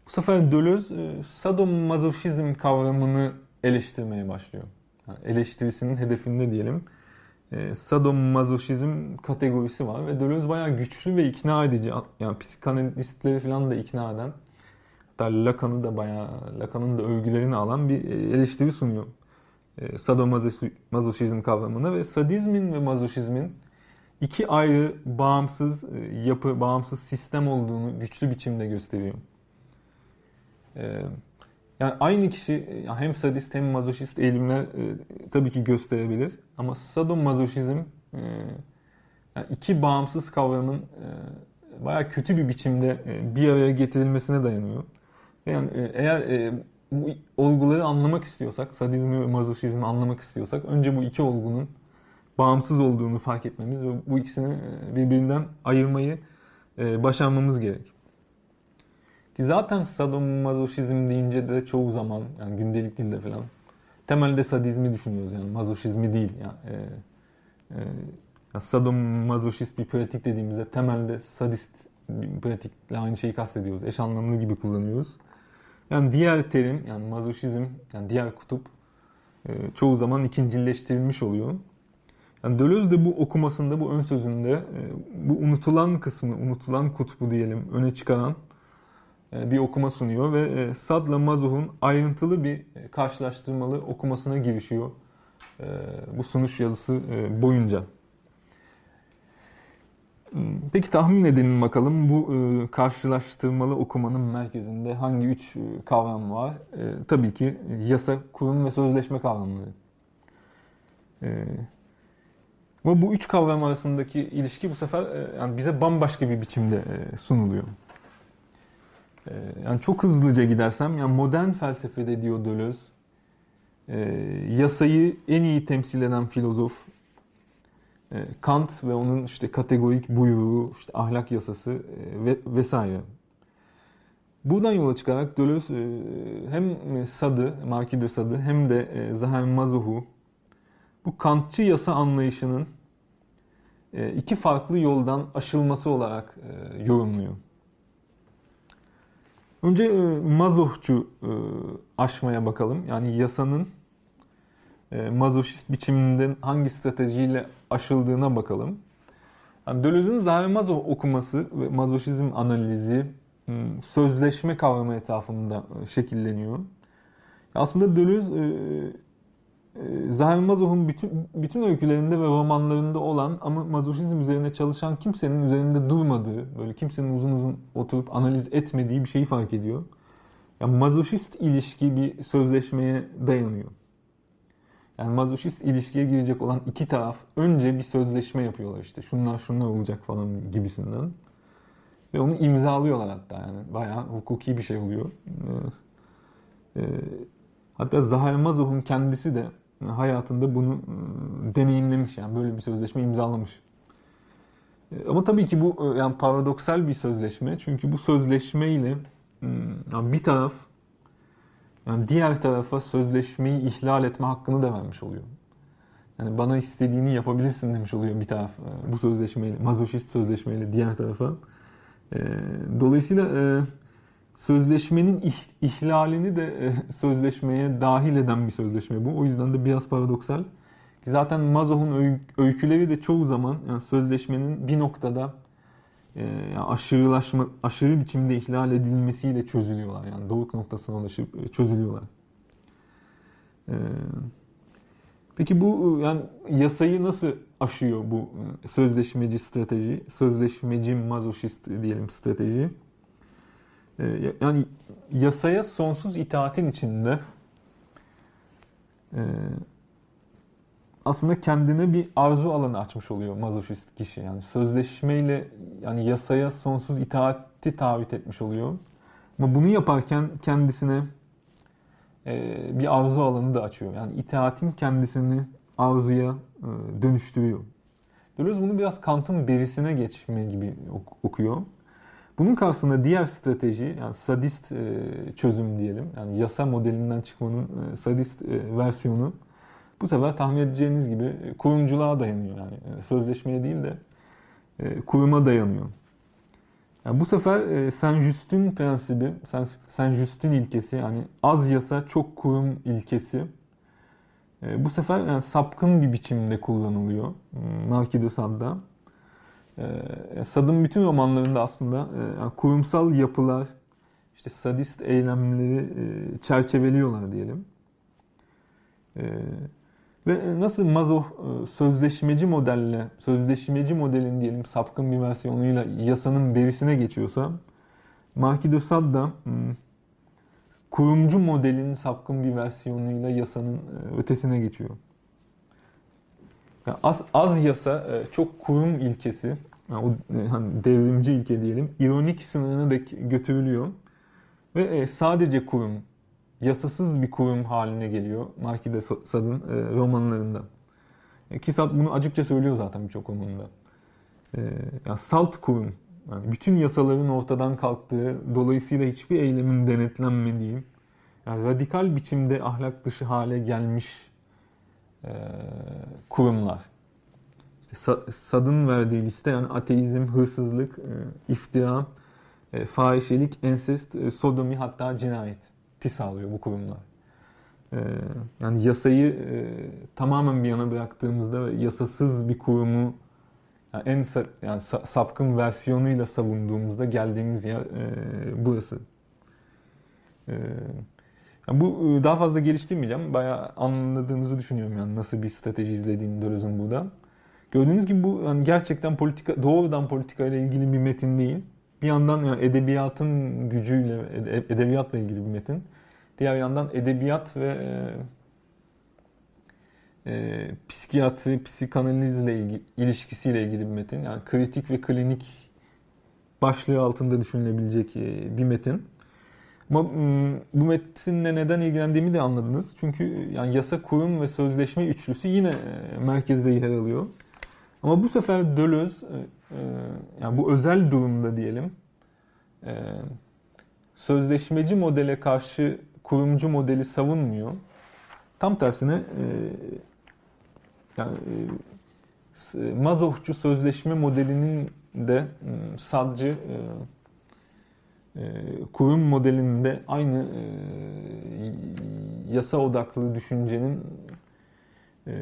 Bu sefer Deleuze e, sadomazoşizm kavramını eleştirmeye başlıyor. Yani eleştirisinin hedefinde diyelim. E, sadomazoşizm kategorisi var ve Deleuze bayağı güçlü ve ikna edici. Yani psikanalistleri falan da ikna eden. Hatta Lacan'ı da bayağı Lacan'ın da övgülerini alan bir eleştiri sunuyor e, sadomazoşizm kavramına ve sadizmin ve mazoşizmin iki ayrı bağımsız e, yapı, bağımsız sistem olduğunu güçlü biçimde gösteriyor. E, yani aynı kişi hem sadist hem mazoşist eğilimler tabii ki gösterebilir ama sadomazoşizm yani iki bağımsız kavramın bayağı kötü bir biçimde bir araya getirilmesine dayanıyor. Yani eğer bu olguları anlamak istiyorsak, sadizmi ve mazoşizmi anlamak istiyorsak önce bu iki olgunun bağımsız olduğunu fark etmemiz ve bu ikisini e, birbirinden ayırmayı e, başarmamız gerek. Ki zaten sadomazoşizm deyince de çoğu zaman yani gündelik dilde falan temelde sadizmi düşünüyoruz yani mazoşizmi değil. Yani, e, e, sadomazoşist bir pratik dediğimizde temelde sadist bir pratikle aynı şeyi kastediyoruz. Eş anlamlı gibi kullanıyoruz. Yani diğer terim yani mazoşizm yani diğer kutup e, çoğu zaman ikincileştirilmiş oluyor. Yani Deleuze de bu okumasında, bu ön sözünde e, bu unutulan kısmı, unutulan kutbu diyelim öne çıkaran bir okuma sunuyor ve e, Sad'la Mazuh'un ayrıntılı bir karşılaştırmalı okumasına girişiyor bu sunuş yazısı boyunca. Hmm, peki tahmin edelim bakalım bu karşılaştırmalı okumanın merkezinde hangi üç kavram var? Tabii ki yasa, kurum ve sözleşme kavramları. Ama bu üç kavram arasındaki ilişki bu sefer e, yani bize bambaşka bir biçimde e, sunuluyor. E, yani çok hızlıca gidersem, yani modern felsefede diyor Deleuze, yasayı en iyi temsil eden filozof Kant ve onun işte kategorik buyruğu, işte ahlak yasası ve vesaire. Buradan yola çıkarak Deleuze hem Sadı, Marquis de Sadı hem de Zahir Mazoh'u bu Kantçı yasa anlayışının e, iki farklı yoldan aşılması olarak e, yorumluyor. Önce e, mazohçu aşmaya bakalım. Yani yasanın mazoşist biçiminden hangi stratejiyle aşıldığına bakalım. Yani Deleuze'ün Zahir Mazoh okuması ve mazoşizm analizi sözleşme kavramı etrafında şekilleniyor. Aslında Deleuze e, Zahir Mazoh'un bütün, bütün öykülerinde ve romanlarında olan ama mazoşizm üzerine çalışan kimsenin üzerinde durmadığı, böyle kimsenin uzun uzun oturup analiz etmediği bir şeyi fark ediyor. Yani mazoşist ilişki bir sözleşmeye dayanıyor. Yani mazoşist ilişkiye girecek olan iki taraf önce bir sözleşme yapıyorlar işte. Şunlar şunlar olacak falan gibisinden. Ve onu imzalıyorlar hatta yani. Bayağı hukuki bir şey oluyor. Ee, e, hatta Zahir Mazoh'un kendisi de hayatında bunu ıı, deneyimlemiş yani böyle bir sözleşme imzalamış. E, ama tabii ki bu ıı, yani paradoksal bir sözleşme. Çünkü bu sözleşme ile yani bir taraf yani diğer tarafa sözleşmeyi ihlal etme hakkını da vermiş oluyor. Yani bana istediğini yapabilirsin demiş oluyor bir taraf ıı, bu sözleşmeyle, mazoşist sözleşmeyle diğer tarafa. E, dolayısıyla sözleşmenin ihlalini de e, sözleşmeye dahil eden bir sözleşme bu. O yüzden de biraz paradoksal. Zaten Mazoh'un öyküleri de çoğu zaman yani sözleşmenin bir noktada e, aşırılaşma, aşırı biçimde ihlal edilmesiyle çözülüyorlar. Yani doğuk noktasına ulaşıp e, çözülüyorlar. Peki bu yani yasayı nasıl aşıyor bu sözleşmeci strateji, sözleşmeci mazoşist diyelim strateji? Ee, yani yasaya sonsuz itaatin içinde e, aslında kendine bir arzu alanı açmış oluyor mazoşist kişi. Yani sözleşmeyle yani yasaya sonsuz itaati taahhüt etmiş oluyor. Ama bunu yaparken kendisine e, bir arzu alanı da açıyor. Yani itaatin kendisini arzuya e, dönüştürüyor. Deleuze bunu biraz Kant'ın berisine geçme gibi okuyor. Bunun karşısında diğer strateji yani sadist e, çözüm diyelim. Yani yasa modelinden çıkmanın e, sadist e, versiyonu bu sefer tahmin edeceğiniz gibi kurumculuğa dayanıyor. Yani sözleşmeye değil de kuruma dayanıyor. Yani bu sefer Saint Just'ün prensibi, Saint Just'ün ilkesi yani az yasa çok kurum ilkesi bu sefer yani sapkın bir biçimde kullanılıyor Marquis de Sade'da. E, Sad'ın bütün romanlarında aslında e, yani kurumsal yapılar, işte sadist eylemleri e, çerçeveliyorlar diyelim. E, ve nasıl Mazoh e, sözleşmeci modelle, sözleşmeci modelin diyelim sapkın bir versiyonuyla yasanın berisine geçiyorsa, Marquis de Sade da hmm, kurumcu modelin sapkın bir versiyonuyla yasanın e, ötesine geçiyor. Yani az, az yasa e, çok kurum ilkesi, yani o e, hani devrimci ilke diyelim, ironik sınırına dek götürülüyor. Ve e, sadece kurum yasasız bir kurum haline geliyor Marquis de Sade'ın romanlarında. Ki bunu açıkça söylüyor zaten birçok. E, yani salt kurum, yani bütün yasaların ortadan kalktığı, dolayısıyla hiçbir eylemin denetlenmediği, yani radikal biçimde ahlak dışı hale gelmiş kurumlar. İşte Sad'ın verdiği liste yani ateizm, hırsızlık, e, iftira, e, fahişelik, ensest, e, sodomi hatta cinayet sağlıyor bu kurumlar. Yani yasayı tamamen bir yana bıraktığımızda ve yasasız bir kurumu yani en yani sa, sapkın versiyonuyla savunduğumuzda geldiğimiz yer burası. E, yani bu e, daha fazla geliştirmeyeceğim. Bayağı anladığınızı düşünüyorum yani nasıl bir strateji izlediğini Döloz'un burada. Gördüğünüz gibi bu yani gerçekten politika doğrudan politika ile ilgili bir metin değil. Bir yandan yani edebiyatın gücüyle edebiyatla ilgili bir metin. Diğer yandan edebiyat ve e, e, psikiyatri, psikanalizle ilgili, ilişkisiyle ilgili bir metin. Yani kritik ve klinik başlığı altında düşünülebilecek e, bir metin. Ama bu metinle neden ilgilendiğimi de anladınız. Çünkü yani yasa, kurum ve sözleşme üçlüsü yine e, merkezde yer alıyor. Ama bu sefer Deleuze, e, e, yani bu özel durumda diyelim, sözleşmeci modele karşı kurumcu modeli savunmuyor. Tam tersine yani Mazohçu sözleşme modelinin de sadece kurum modelinde aynı e, yasa odaklı düşüncenin e,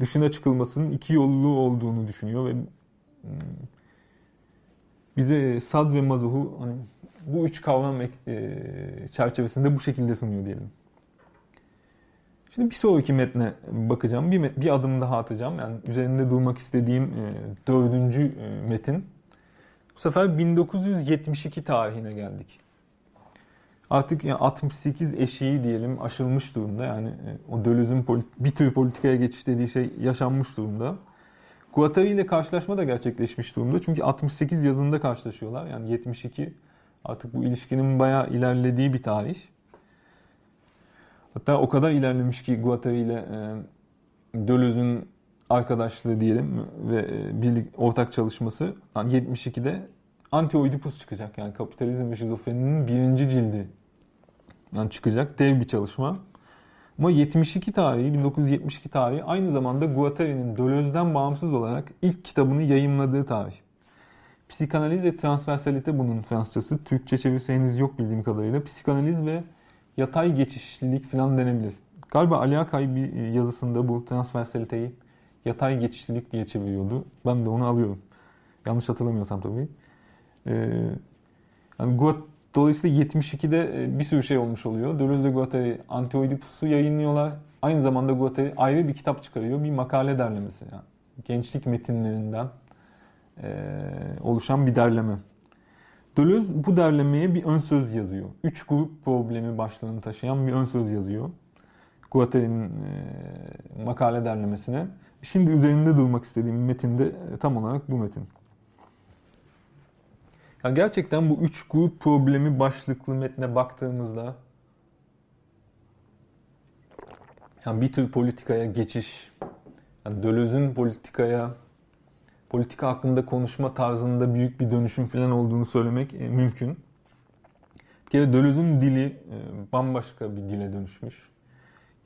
dışına çıkılmasının iki yollu olduğunu düşünüyor ve hmm, bize sad ve mazuhu hani bu üç kavram e, çerçevesinde bu şekilde sunuyor diyelim. Şimdi bir sonraki metne bakacağım. Bir, bir adım daha atacağım. Yani üzerinde durmak istediğim dördüncü metin. Bu sefer 1972 tarihine geldik. Artık yani 68 eşiği diyelim aşılmış durumda. Yani e, o Döloz'un bir tür politikaya geçiş dediği şey yaşanmış durumda. Guattari ile karşılaşma da gerçekleşmiş durumda. Çünkü 68 yazında karşılaşıyorlar. Yani 72 artık bu ilişkinin bayağı ilerlediği bir tarih. Hatta o kadar ilerlemiş ki Guattari ile e, Döloz'un arkadaşlığı diyelim ve e, birlik ortak çalışması 72'de Anti-Oedipus çıkacak. Yani Kapitalizm ve Şizofreninin birinci cildi yani çıkacak. Dev bir çalışma. Ama 72 tarihi, 1972 tarihi aynı zamanda Guattari'nin Deleuze'den bağımsız olarak ilk kitabını yayımladığı tarih. Psikanaliz ve transversalite bunun Fransızcası. Türkçe çevirisi henüz yok bildiğim kadarıyla. Psikanaliz ve yatay geçişlilik falan denebilir. Galiba Ali Akay bir yazısında bu transversaliteyi yatay geçişlilik diye çeviriyordu. Ben de onu alıyorum. Yanlış hatırlamıyorsam tabii. Ee, yani Guat, dolayısıyla 72'de e, bir sürü şey olmuş oluyor. Deleuze de Guattari Antioidipus'u yayınlıyorlar. Aynı zamanda Guattari ayrı bir kitap çıkarıyor. Bir makale derlemesi. Yani. Gençlik metinlerinden e, oluşan bir derleme. Deleuze bu derlemeye bir ön söz yazıyor. Üç grup problemi başlığını taşıyan bir ön söz yazıyor. Guattari'nin e, makale derlemesine. Şimdi üzerinde durmak istediğim metinde e, tam olarak bu metin. Ya gerçekten bu üç grup problemi başlıklı metne baktığımızda yani bir tür politikaya geçiş, yani Döloz'un politikaya, politika hakkında konuşma tarzında büyük bir dönüşüm falan olduğunu söylemek e, mümkün. Bir kere Döloz'un dili e, bambaşka bir dile dönüşmüş.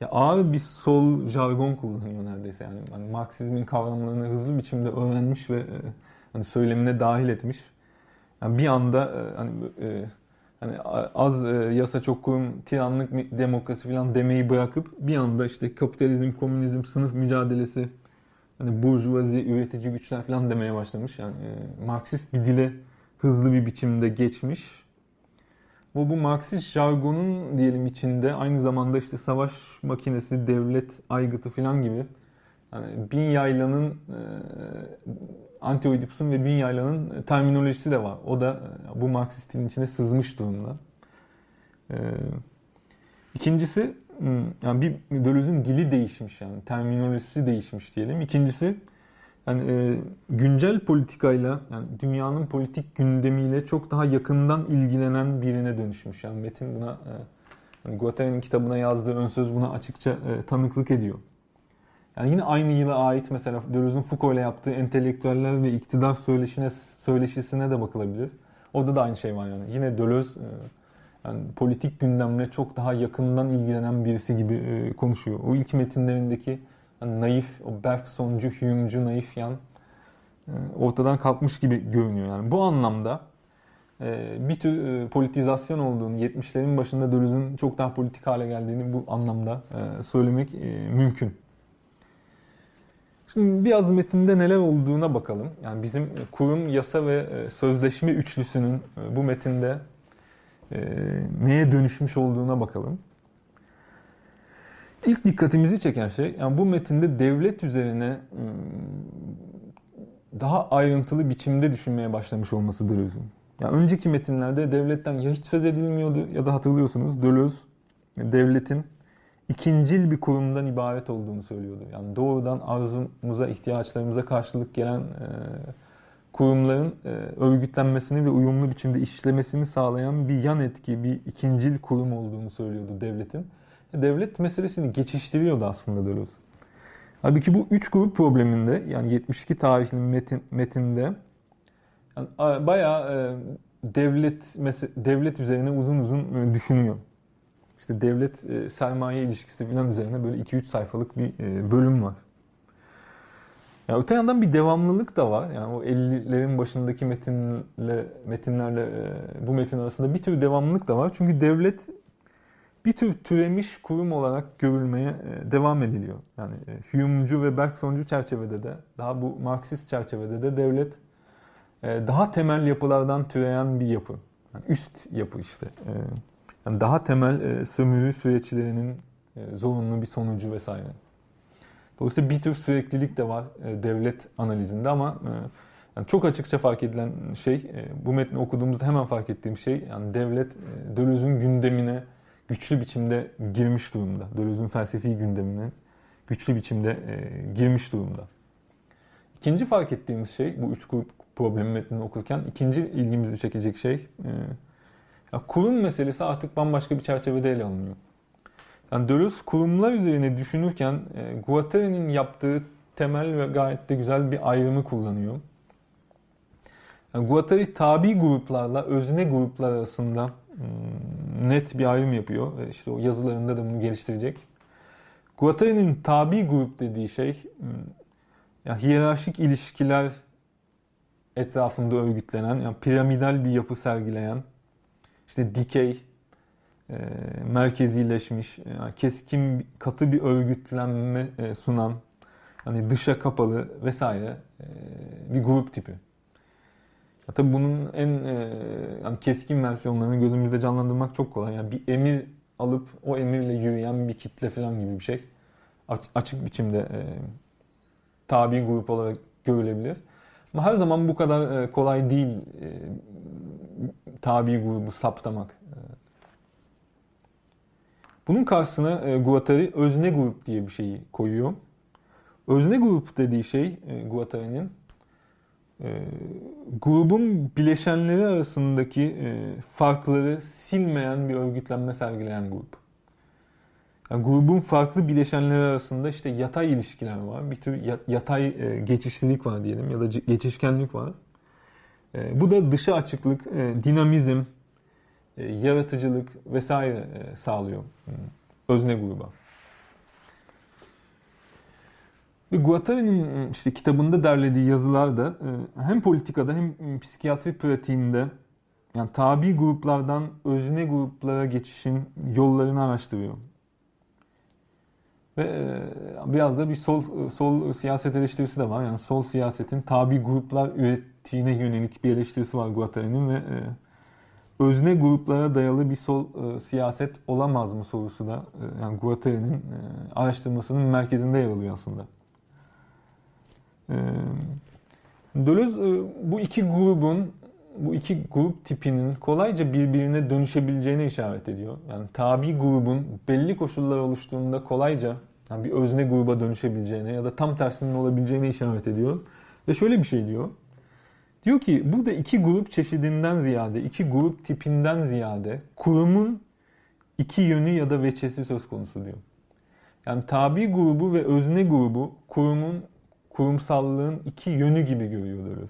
Ya ağır bir sol jargon kullanıyor neredeyse yani. yani Marksizmin kavramlarını hızlı biçimde öğrenmiş ve e, hani söylemine dahil etmiş. Yani bir anda e, hani e, hani az yasa çok kurum, tiranlık demokrasi falan demeyi bırakıp bir anda işte kapitalizm, komünizm, sınıf mücadelesi, hani burjuvazi, üretici güçler falan demeye başlamış. Yani Marksist bir dile hızlı bir biçimde geçmiş. Bu bu Marksist jargonun diyelim içinde aynı zamanda işte savaş makinesi, devlet aygıtı falan gibi yani bin yaylanın e, Anti-Oedipus'un ve bin yaylanın terminolojisi de var. O da e, bu Marksist dilin içine sızmış durumda. E, ikincisi hmm, yani bir Deleuze'ün dili değişmiş yani terminolojisi değişmiş diyelim. İkincisi yani e, güncel politikayla yani dünyanın politik gündemiyle çok daha yakından ilgilenen birine dönüşmüş. Yani Metin buna e, Yani Guattari'nin kitabına yazdığı ön söz buna açıkça e, tanıklık ediyor. Yani yine aynı yıla ait mesela Deleuze'ün Foucault ile yaptığı entelektüeller ve iktidar söyleşine, söyleşisine de bakılabilir. Orada da aynı şey var yani. Yine Deleuze e, yani politik gündemle çok daha yakından ilgilenen birisi gibi e, konuşuyor. O ilk metinlerindeki yani naif, o Bergsoncu, Hume'cu naif yan e, ortadan kalkmış gibi görünüyor. Yani bu anlamda e, bir tür e, politizasyon olduğunu, 70'lerin başında Deleuze'ün çok daha politik hale geldiğini bu anlamda söylemek mümkün. Şimdi biraz metinde neler olduğuna bakalım. Yani bizim kurum, yasa ve sözleşme üçlüsünün bu metinde neye dönüşmüş olduğuna bakalım. İlk dikkatimizi çeken şey, yani bu metinde devlet üzerine daha ayrıntılı biçimde düşünmeye başlamış olması Deleuze'ün. Yani önceki metinlerde devletten ya hiç söz edilmiyordu ya da hatırlıyorsunuz Deleuze devletin ikincil bir kurumdan ibaret olduğunu söylüyordu. Yani doğrudan arzumuza, ihtiyaçlarımıza karşılık gelen e, kurumların e, örgütlenmesini ve uyumlu biçimde işlemesini sağlayan bir yan etki, bir ikincil kurum olduğunu söylüyordu devletin. Devlet meselesini geçiştiriyordu aslında Deleuze. Halbuki bu üç grup probleminde yani 72 tarihli metin, metinde yani bayağı e, devlet devlet üzerine uzun uzun e, düşünüyor işte devlet e, sermaye ilişkisi falan üzerine böyle 2-3 sayfalık bir e, bölüm var. Yani öte yandan bir devamlılık da var. Yani o 50'lerin başındaki metinle metinlerle e, bu metin arasında bir tür devamlılık da var. Çünkü devlet bir tür türemiş kurum olarak görülmeye e, devam ediliyor. Yani e, Hume'cu ve Bergsoncu çerçevede de, daha bu Marksist çerçevede de devlet e, daha temel yapılardan türeyen bir yapı. Yani üst yapı işte. Yani daha temel sömürü süreçlerinin zorunlu bir sonucu vesaire. Dolayısıyla bir tür süreklilik de var devlet analizinde ama yani çok açıkça fark edilen şey, bu metni okuduğumuzda hemen fark ettiğim şey, yani devlet Deleuze'ün gündemine güçlü biçimde girmiş durumda. Deleuze'ün felsefi gündemine güçlü biçimde e, girmiş durumda. İkinci fark ettiğimiz şey, bu üç grup problemi metnini okurken ikinci ilgimizi çekecek şey, e, ya kurum meselesi artık bambaşka bir çerçevede ele alınıyor. Yani Deleuze kurumlar üzerine düşünürken e, Guattari'nin yaptığı temel ve gayet de güzel bir ayrımı kullanıyor. Yani Guattari tabi gruplarla özne gruplar arasında net bir ayrım yapıyor. Ve işte o yazılarında da bunu geliştirecek. Guattari'nin tabi grup dediği şey hmm, yani hiyerarşik ilişkiler etrafında örgütlenen, yani piramidal bir yapı sergileyen, işte dikey, e, merkezileşmiş, yani keskin, katı bir örgütlenme e, sunan, hani dışa kapalı vesaire e, bir grup tipi. Ya tabii bunun en e, yani keskin versiyonlarını gözümüzde canlandırmak çok kolay. Yani bir emir alıp o emirle yürüyen bir kitle falan gibi bir şey. Aç, açık biçimde e, tabi grup olarak görülebilir. Ama her zaman bu kadar e, kolay değil e, tabi grubu saptamak. Bunun karşısına e, Guattari özne grup diye bir şeyi koyuyor. Özne grup dediği şey e, Guattari'nin e, grubun bileşenleri arasındaki e, farkları silmeyen bir örgütlenme sergileyen grup. Yani grubun farklı bileşenleri arasında işte yatay ilişkiler var. Bir tür yatay e, geçişlilik var diyelim ya da geçişkenlik var. E, bu da dışa açıklık, e, dinamizm, e, yaratıcılık vesaire e, sağlıyor hmm, özne gruba. Ve Guattari'nin hmm, işte kitabında derlediği yazılarda e, hem politikada hem hmm, psikiyatri pratiğinde yani tabi gruplardan özne gruplara geçişin yollarını araştırıyor. Ve biraz da bir sol sol siyaset eleştirisi de var. Yani sol siyasetin tabi gruplar ürettiğine yönelik bir eleştirisi var Guattari'nin ve özne gruplara dayalı bir sol siyaset olamaz mı sorusu da yani Guattari'nin araştırmasının merkezinde yer alıyor aslında. Deleuze bu iki grubun bu iki grup tipinin kolayca birbirine dönüşebileceğine işaret ediyor. Yani tabi grubun belli koşullar oluştuğunda kolayca yani bir özne gruba dönüşebileceğine ya da tam tersinin olabileceğine işaret ediyor. Ve şöyle bir şey diyor. Diyor ki burada iki grup çeşidinden ziyade, iki grup tipinden ziyade kurumun iki yönü ya da veçesi söz konusu diyor. Yani tabi grubu ve özne grubu kurumun kurumsallığın iki yönü gibi görüyoruz.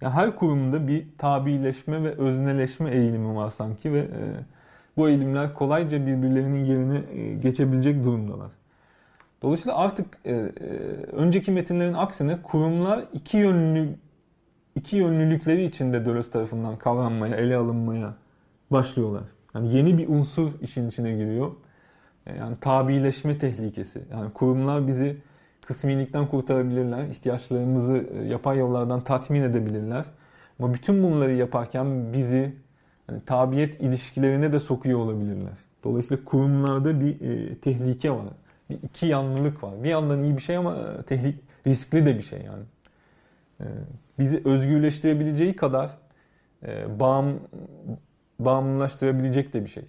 Yani her kurumda bir tabileşme ve özneleşme eğilimi var sanki ve e, bu eğilimler kolayca birbirlerinin yerine e, geçebilecek durumdalar. Dolayısıyla artık e, e, önceki metinlerin aksine kurumlar iki yönlü iki yönlülükleri içinde Deleuze tarafından kavranmaya, ele alınmaya başlıyorlar. Yani yeni bir unsur işin içine giriyor. E, yani tabileşme tehlikesi. Yani kurumlar bizi kısmilikten kurtarabilirler. ihtiyaçlarımızı e, yapay yollardan tatmin edebilirler. Ama bütün bunları yaparken bizi yani tabiyet ilişkilerine de sokuyor olabilirler. Dolayısıyla kurumlarda bir e, tehlike var. Bir iki yanlılık var. Bir yandan iyi bir şey ama e, tehlik riskli de bir şey yani. E, bizi özgürleştirebileceği kadar e, bağım bağımlılaştırabilecek de bir şey.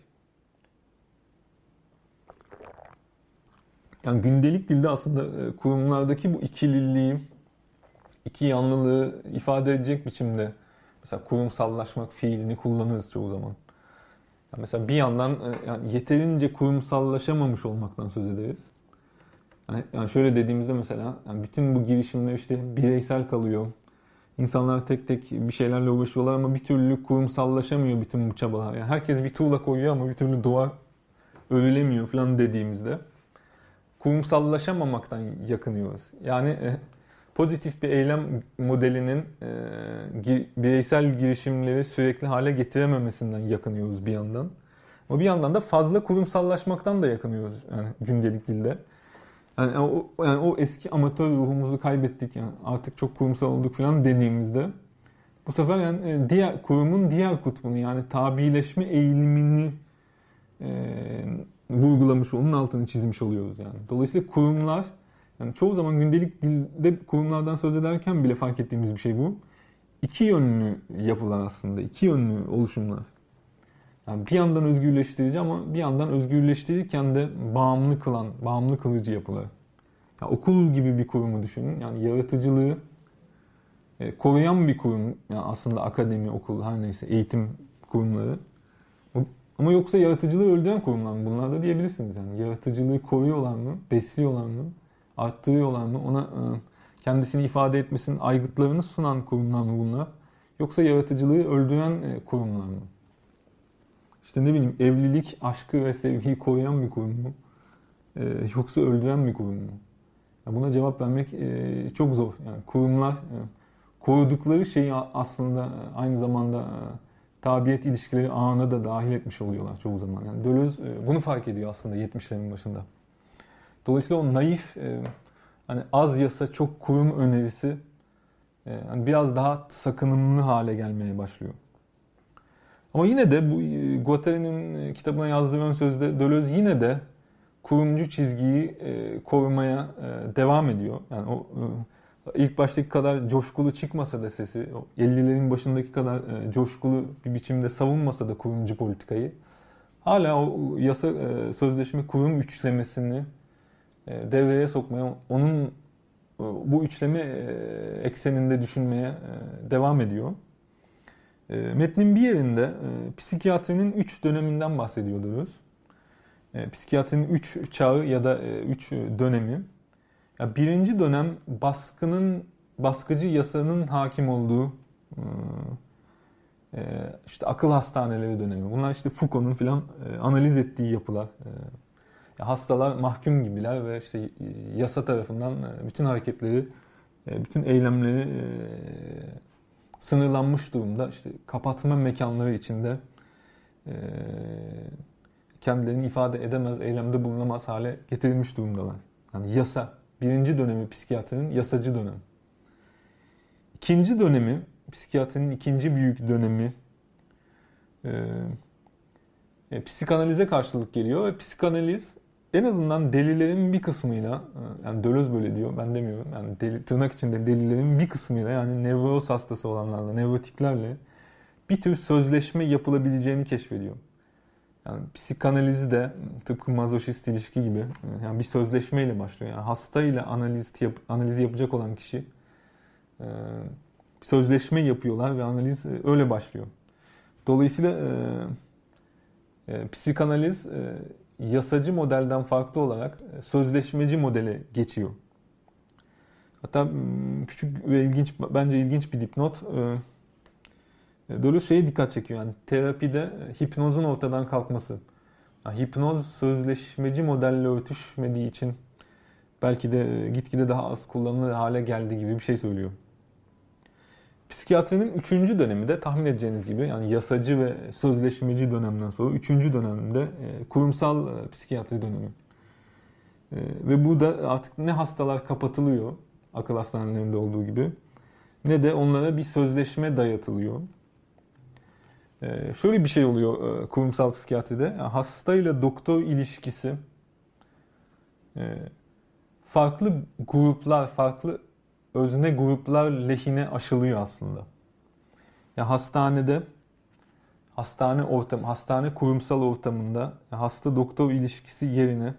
Yani gündelik dilde aslında e, kurumlardaki bu ikililiği, iki yanlılığı ifade edecek biçimde mesela kurumsallaşmak fiilini kullanırız çoğu zaman. Yani mesela bir yandan e, yani yeterince kurumsallaşamamış olmaktan söz ederiz. Yani, yani şöyle dediğimizde mesela yani bütün bu girişimler işte bireysel kalıyor. İnsanlar tek tek bir şeylerle uğraşıyorlar ama bir türlü kurumsallaşamıyor bütün bu çabalar. Yani herkes bir tuğla koyuyor ama bir türlü duvar örülemiyor falan dediğimizde kurumsallaşamamaktan yakınıyoruz. Yani e, pozitif bir eylem modelinin e, bireysel girişimleri sürekli hale getirememesinden yakınıyoruz bir yandan. Ama bir yandan da fazla kurumsallaşmaktan da yakınıyoruz yani gündelik dilde. Yani o, yani o eski amatör ruhumuzu kaybettik yani artık çok kurumsal olduk falan dediğimizde bu sefer yani e, diğer kurumun diğer kutbunu yani tabileşme eğilimini e, vurgulamış, onun altını çizmiş oluyoruz yani. Dolayısıyla kurumlar yani çoğu zaman gündelik dilde kurumlardan söz ederken bile fark ettiğimiz bir şey bu. İki yönlü yapılar aslında, iki yönlü oluşumlar. Yani bir yandan özgürleştirici ama bir yandan özgürleştirirken de bağımlı kılan, bağımlı kılıcı yapılar. Yani okul gibi bir kurumu düşünün. Yani yaratıcılığı e, koruyan bir kurum. Yani aslında akademi, okul, her neyse eğitim kurumları. Ama yoksa yaratıcılığı öldüren kurumlar mı bunlar da diyebilirsiniz. Yani yaratıcılığı koruyorlar mı, besliyorlar mı, arttırıyorlar mı, ona e, kendisini ifade etmesinin aygıtlarını sunan kurumlar mı bunlar? Yoksa yaratıcılığı öldüren e, kurumlar mı? İşte ne bileyim evlilik, aşkı ve sevgiyi koruyan bir kurum mu? Ee, yoksa öldüren bir kurum mu? Buna cevap vermek e, çok zor. Yani kurumlar e, korudukları şeyi aslında aynı zamanda e, tabiyet ilişkileri ağına da dahil etmiş oluyorlar çoğu zaman. Yani Deleuze e, bunu fark ediyor aslında 70'lerin başında. Dolayısıyla o naif, e, hani az yasa çok kurum önerisi e, hani biraz daha sakınımlı hale gelmeye başlıyor. Ama yine de bu Guattari'nin kitabına yazdığı ön sözde Deleuze yine de kurumcu çizgiyi korumaya devam ediyor. Yani o ilk baştaki kadar coşkulu çıkmasa da sesi, 50'lerin başındaki kadar e, coşkulu bir biçimde savunmasa da kurumcu politikayı, hala o yasa e, sözleşme kurum üçlemesini e, devreye sokmaya, onun bu üçleme ekseninde düşünmeye devam ediyor. Metnin bir yerinde psikiyatrinin üç döneminden bahsediyoruz. Psikiyatrinin üç çağı ya da üç dönemi. Ya birinci dönem baskının baskıcı yasanın hakim olduğu ıı, e, işte akıl hastaneleri dönemi. Bunlar işte Foucault'un filan e, analiz ettiği yapılar. E, hastalar mahkum gibiler ve işte yasa tarafından bütün hareketleri, bütün eylemleri sınırlanmış durumda. İşte kapatma mekanları içinde kendilerini ifade edemez, eylemde bulunamaz hale getirilmiş durumdalar. Yani yasa birinci dönemi psikiyatrinin yasacı dönem. İkinci dönemi, psikiyatrinin ikinci büyük dönemi e, e, psikanalize karşılık geliyor ve psikanaliz en azından delilerin bir kısmıyla, e, yani Deleuze böyle diyor, ben demiyorum. Yani deli, tırnak içinde delilerin bir kısmıyla yani nevroz hastası olanlarla, nevrotiklerle bir tür sözleşme yapılabileceğini keşfediyor. Yani psikanalizi de tıpkı mazoşist ilişki gibi yani bir sözleşmeyle başlıyor. Yani hasta ile analiz yap, analizi yapacak olan kişi e, sözleşme yapıyorlar ve analiz e, öyle başlıyor. Dolayısıyla e, e, psikanaliz e, yasacı modelden farklı olarak e, sözleşmeci modele geçiyor. Hatta küçük ve ilginç bence ilginç bir dipnot. E, e Deleuze şeye dikkat çekiyor. Yani terapide e, hipnozun ortadan kalkması. Yani hipnoz sözleşmeci modelle örtüşmediği için belki de gitgide daha az kullanılır hale geldi gibi bir şey söylüyor. Psikiyatrinin üçüncü dönemi de tahmin edeceğiniz gibi yani yasacı ve sözleşmeci dönemden sonra üçüncü dönemde e, kurumsal e, psikiyatri dönemi. E, ve bu da artık ne hastalar kapatılıyor akıl hastanelerinde olduğu gibi ne de onlara bir sözleşme dayatılıyor. E, şöyle bir şey oluyor e, kurumsal psikiyatride. Yani hasta ile doktor ilişkisi e, farklı gruplar, farklı özne gruplar lehine aşılıyor aslında. Ya hastanede hastane ortam, hastane kurumsal ortamında hasta doktor ilişkisi yerine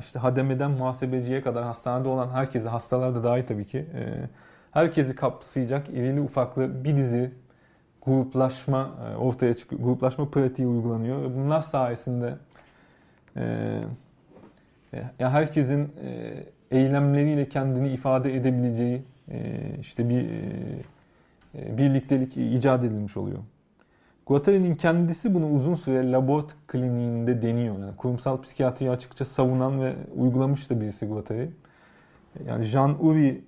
işte hademeden muhasebeciye kadar hastanede olan herkese, hastalar da dahil tabii ki, e, herkesi kapsayacak irili ufaklı bir dizi gruplaşma e, ortaya çıkıyor. Gruplaşma pratiği uygulanıyor. Bunlar sayesinde e, ya herkesin eylemleriyle kendini ifade edebileceği işte bir birliktelik icat edilmiş oluyor. Guattari'nin kendisi bunu uzun süre labort kliniğinde deniyor. Yani kurumsal psikiyatriyi açıkça savunan ve uygulamış da birisi Guattari. Yani Jean Uri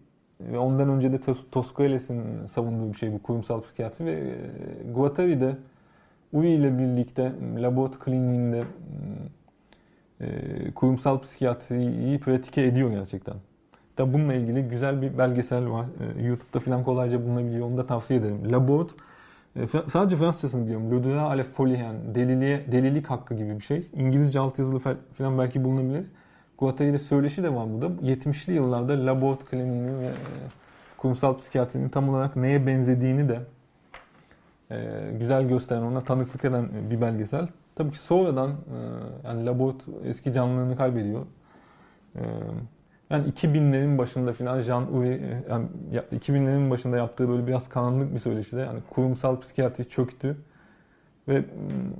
ve ondan önce de Tosqueles'in savunduğu bir şey bu kurumsal psikiyatri ve e, Guattari de Uri ile birlikte labort kliniğinde e, kurumsal psikiyatriyi pratike ediyor gerçekten. Tabi bununla ilgili güzel bir belgesel var. E, YouTube'da falan kolayca bulunabiliyor. Onu da tavsiye ederim. Labort e, sadece Fransızcasını biliyorum. Le droit à la folie yani deliliğe, delilik hakkı gibi bir şey. İngilizce altyazılı falan belki bulunabilir. Guattari ile söyleşi de var burada. 70'li yıllarda Labort kliniğinin ve e, kurumsal psikiyatrinin tam olarak neye benzediğini de e, güzel gösteren, ona tanıklık eden bir belgesel. Tabii ki sonradan yani Labort eski canlılığını kaybediyor. Yani 2000'lerin başında filan Jean Uwe yani 2000'lerin başında yaptığı böyle biraz karanlık bir söyleşide yani kurumsal psikiyatri çöktü ve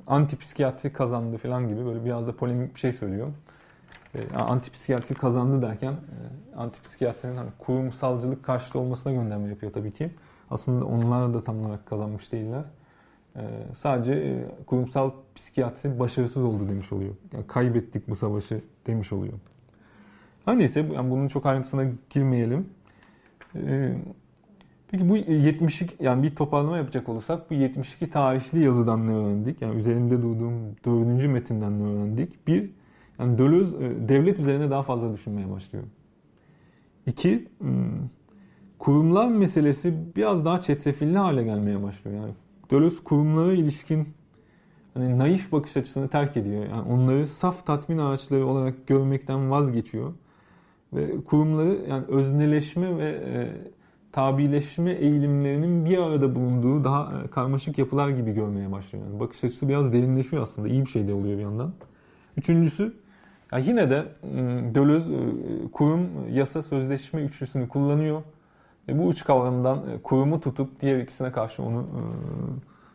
anti psikiyatri kazandı filan gibi böyle biraz da polemik bir şey söylüyor. Yani anti psikiyatri kazandı derken anti psikiyatrinin hani kurumsalcılık karşıtı olmasına gönderme yapıyor tabii ki. Aslında onlar da tam olarak kazanmış değiller. Sadece kurumsal psikiyatri başarısız oldu demiş oluyor. Yani kaybettik bu savaşı demiş oluyor. Her neyse yani bunun çok ayrıntısına girmeyelim. Ee, peki bu 72 yani bir toparlama yapacak olursak bu 72 tarihli yazıdan ne öğrendik? Yani üzerinde durduğum dördüncü metinden ne öğrendik? Bir, yani Deleuze devlet üzerine daha fazla düşünmeye başlıyor. İki, hmm, kurumlar meselesi biraz daha çetrefilli hale gelmeye başlıyor. Yani Deleuze kurumlara ilişkin hani naif bakış açısını terk ediyor. Yani onları saf tatmin araçları olarak görmekten vazgeçiyor ve kurumları yani özneleşme ve e, tabileşme eğilimlerinin bir arada bulunduğu daha e, karmaşık yapılar gibi görmeye başlıyor. Yani bakış açısı biraz derinleşiyor aslında. İyi bir şey de oluyor bir yandan. Üçüncüsü yani yine de Deleuze e, kurum, yasa, sözleşme üçlüsünü kullanıyor. Ve bu üç kavramdan e, kurumu tutup diğer ikisine karşı onu e,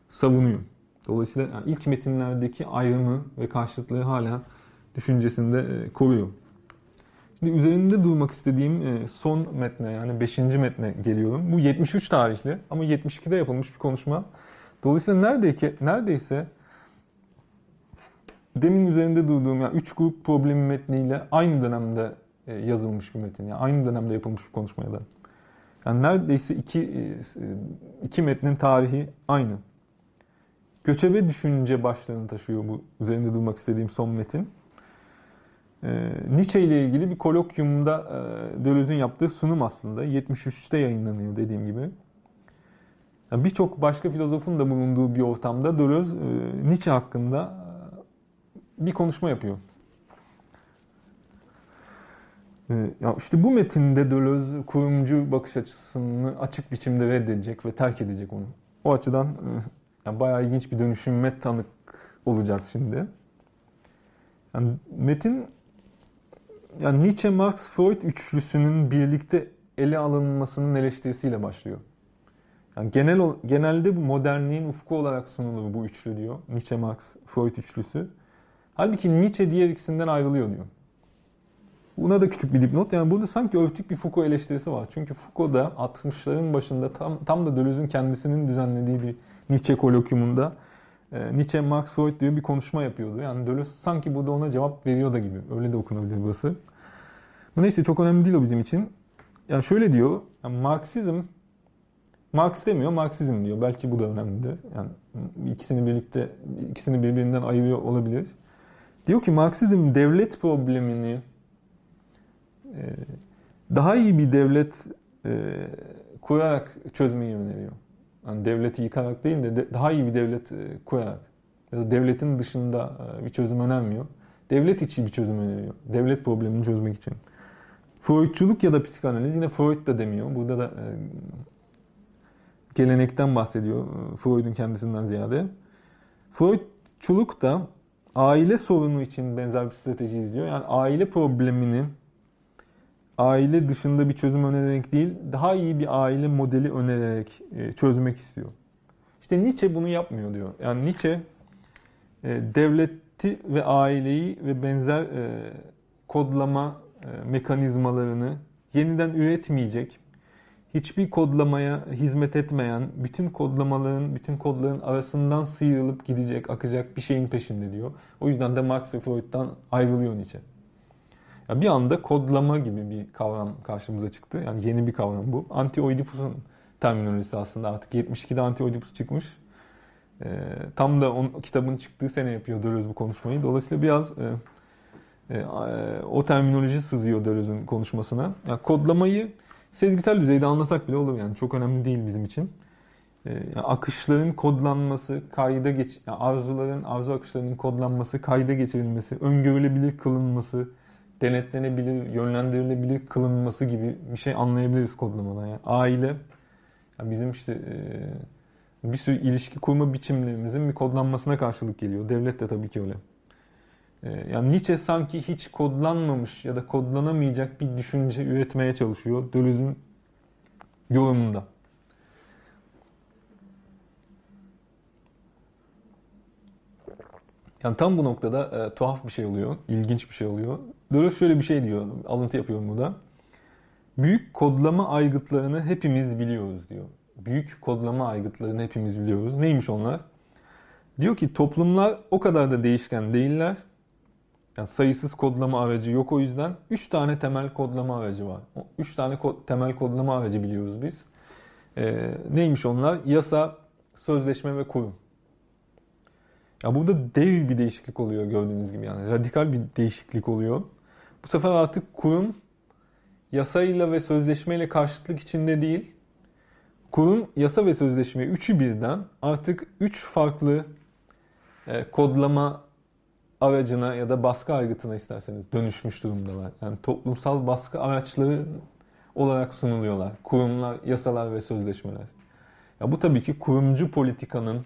savunuyor. Dolayısıyla yani ilk metinlerdeki ayrımı ve karşıtlığı hala düşüncesinde e, koruyor. Şimdi üzerinde durmak istediğim e, son metne yani 5. metne geliyorum. Bu 73 tarihli ama 72'de yapılmış bir konuşma. Dolayısıyla neredeyse, neredeyse demin üzerinde durduğum yani 3 grup problemi metniyle aynı dönemde e, yazılmış bir metin. Yani aynı dönemde yapılmış bir konuşmaya da. Yani neredeyse iki, e, iki metnin tarihi aynı. Göçebe düşünce başlığını taşıyor bu üzerinde durmak istediğim son metin. E, Nietzsche ile ilgili bir kolokyumda e, Deleuze'ün yaptığı sunum aslında. 73'te yayınlanıyor dediğim gibi. Yani Birçok başka filozofun da bulunduğu bir ortamda Deleuze e, Nietzsche hakkında e, bir konuşma yapıyor. E, ya işte bu metinde Deleuze kurumcu bakış açısını açık biçimde reddedecek ve terk edecek onu. O açıdan e, yani bayağı ilginç bir dönüşümme tanık olacağız şimdi. Yani metin yani Nietzsche, Marx, Freud üçlüsünün birlikte ele alınmasının eleştirisiyle başlıyor. Yani genel genelde bu modernliğin ufku olarak sunulur bu üçlü diyor. Nietzsche, Marx, Freud üçlüsü. Halbuki Nietzsche diğer ikisinden ayrılıyor diyor. Buna da küçük bir dipnot. Yani burada sanki örtük bir Foucault eleştirisi var. Çünkü Foucault da 60'ların başında tam, tam da Deleuze'ün kendisinin düzenlediği bir Nietzsche kolokyumunda e, Nietzsche, Marx, Freud diye bir konuşma yapıyordu. Yani Deleuze sanki burada ona cevap veriyor da gibi. Öyle de okunabilir burası. Bu neyse çok önemli değil o bizim için. Yani şöyle diyor. Yani Marksizm Marx demiyor, Marksizm diyor. Belki bu da önemlidir. Yani ikisini birlikte ikisini birbirinden ayırıyor olabilir. Diyor ki Marksizm devlet problemini e, daha iyi bir devlet e, kurarak çözmeyi öneriyor. Yani devleti yıkarak değil de daha iyi bir devlet e, kurarak ya da devletin dışında bir çözüm önermiyor. Devlet içi bir çözüm öneriyor. Devlet problemini çözmek için. Freudçuluk ya da psikanaliz yine Freud da demiyor. Burada da gelenekten bahsediyor Freud'un kendisinden ziyade. Freudçuluk da aile sorunu için benzer bir strateji izliyor. Yani aile problemini aile dışında bir çözüm önererek değil, daha iyi bir aile modeli önererek e, çözmek istiyor. İşte Nietzsche bunu yapmıyor diyor. Yani Nietzsche e, devleti ve aileyi ve benzer e, kodlama mekanizmalarını yeniden üretmeyecek, hiçbir kodlamaya hizmet etmeyen, bütün kodlamaların, bütün kodların arasından sıyrılıp gidecek, akacak bir şeyin peşinde diyor. O yüzden de Marx ve Freud'dan ayrılıyor Nietzsche. Ya bir anda kodlama gibi bir kavram karşımıza çıktı. Yani yeni bir kavram bu. Anti-Oedipus'un terminolojisi aslında artık 72'de Anti-Oedipus çıkmış. E, tam da on, kitabın çıktığı sene yapıyor Deleuze bu konuşmayı. Dolayısıyla biraz e, e, o terminoloji sızıyor Deleuze'ün konuşmasına. Yani kodlamayı sezgisel düzeyde anlasak bile olur yani çok önemli değil bizim için. E, yani akışların kodlanması, kayda geç, yani arzuların, arzu akışlarının kodlanması, kayda geçirilmesi, öngörülebilir kılınması, denetlenebilir, yönlendirilebilir kılınması gibi bir şey anlayabiliriz kodlamadan. Yani aile, yani bizim işte e, bir sürü ilişki kurma biçimlerimizin bir kodlanmasına karşılık geliyor. Devlet de tabii ki öyle. E, yani Nietzsche sanki hiç kodlanmamış ya da kodlanamayacak bir düşünce üretmeye çalışıyor Deleuze'ün yorumunda. Yani tam bu noktada e, tuhaf bir şey oluyor, ilginç bir şey oluyor. Deleuze şöyle bir şey diyor, alıntı yapıyorum burada. Büyük kodlama aygıtlarını hepimiz biliyoruz diyor. Büyük kodlama aygıtlarını hepimiz biliyoruz. Neymiş onlar? Diyor ki toplumlar o kadar da değişken değiller. Yani sayısız kodlama aracı yok o yüzden. 3 tane temel kodlama aracı var. 3 tane ko- temel kodlama aracı biliyoruz biz. Ee, neymiş onlar? Yasa, sözleşme ve kurum. Ya burada dev bir değişiklik oluyor gördüğünüz gibi yani radikal bir değişiklik oluyor. Bu sefer artık kurum yasayla ve sözleşmeyle karşıtlık içinde değil. Kurum yasa ve sözleşme üçü birden artık üç farklı e, kodlama aracına ya da baskı aygıtına isterseniz dönüşmüş durumdalar. Yani toplumsal baskı araçları olarak sunuluyorlar. Kurumlar, yasalar ve sözleşmeler. Ya bu tabii ki kurumcu politikanın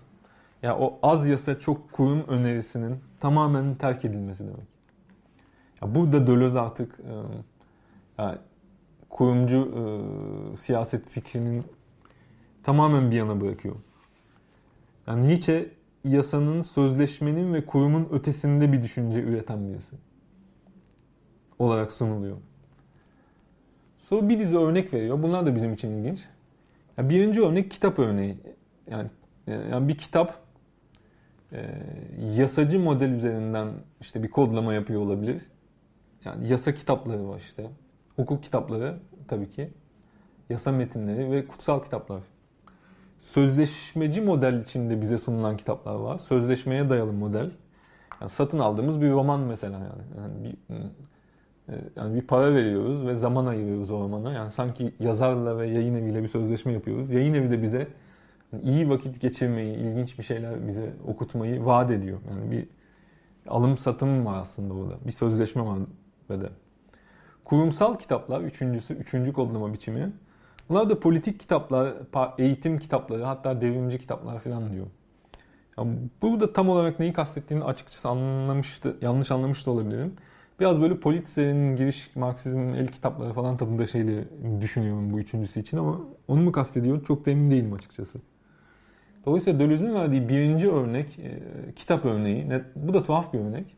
ya o az yasa çok kurum önerisinin tamamen terk edilmesi demek. Ya burada Deleuze artık e, yani kurumcu e, siyaset fikrinin tamamen bir yana bırakıyor. Yani Nietzsche yasanın, sözleşmenin ve kurumun ötesinde bir düşünce üreten birisi olarak sunuluyor. Sonra bir dizi örnek veriyor. Bunlar da bizim için ilginç. Birinci örnek kitap örneği. Yani, yani bir kitap e, yasacı model üzerinden işte bir kodlama yapıyor olabilir. Yani yasa kitapları var işte. Hukuk kitapları tabii ki. Yasa metinleri ve kutsal kitaplar. Sözleşmeci model içinde bize sunulan kitaplar var. Sözleşmeye dayalı model. Yani satın aldığımız bir roman mesela yani. yani bir, e, yani bir para veriyoruz ve zaman ayırıyoruz o romana. Yani sanki yazarla ve yayın eviyle bir sözleşme yapıyoruz. Yayın evi de bize iyi vakit geçirmeyi, ilginç bir şeyler bize okutmayı vaat ediyor. Yani bir alım satım var aslında burada. Bir sözleşme var ve de. Kurumsal kitaplar, üçüncüsü, üçüncü kodlama biçimi. Bunlar da politik kitaplar, eğitim kitapları, hatta devrimci kitaplar falan diyor. Yani burada tam olarak neyi kastettiğini açıkçası anlamıştı, yanlış anlamış da olabilirim. Biraz böyle Politzer'in giriş Marksizmin el kitapları falan tadında şeyleri düşünüyorum bu üçüncüsü için ama onu mu kastediyor çok da emin değilim açıkçası. Dolayısıyla Deleuze'ün verdiği birinci örnek e, kitap örneği. Ne, bu da tuhaf bir örnek.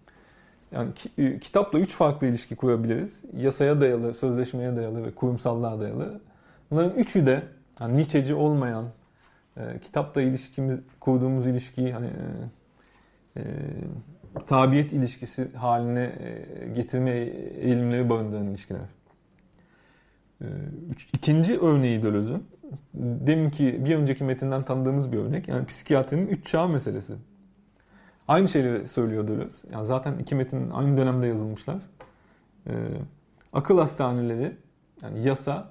Yani ki, e, kitapla üç farklı ilişki kurabiliriz. Yasaya dayalı, sözleşmeye dayalı ve kurumsallığa dayalı. Bunların üçü de yani Nietzsche'ci olmayan, e, kitapla ilişkimiz, kurduğumuz ilişkiyi hani e, e, tabiyet ilişkisi haline e, getirme eğilimleri barındıran ilişkiler. E, ikinci örneği Deleuze'ün deminki bir önceki metinden tanıdığımız bir örnek. Yani psikiyatrinin üç çağ meselesi. Aynı şeyleri söylüyor Deleuze. Yani zaten iki metin aynı dönemde yazılmışlar. Ee, akıl hastaneleri, yani yasa, e,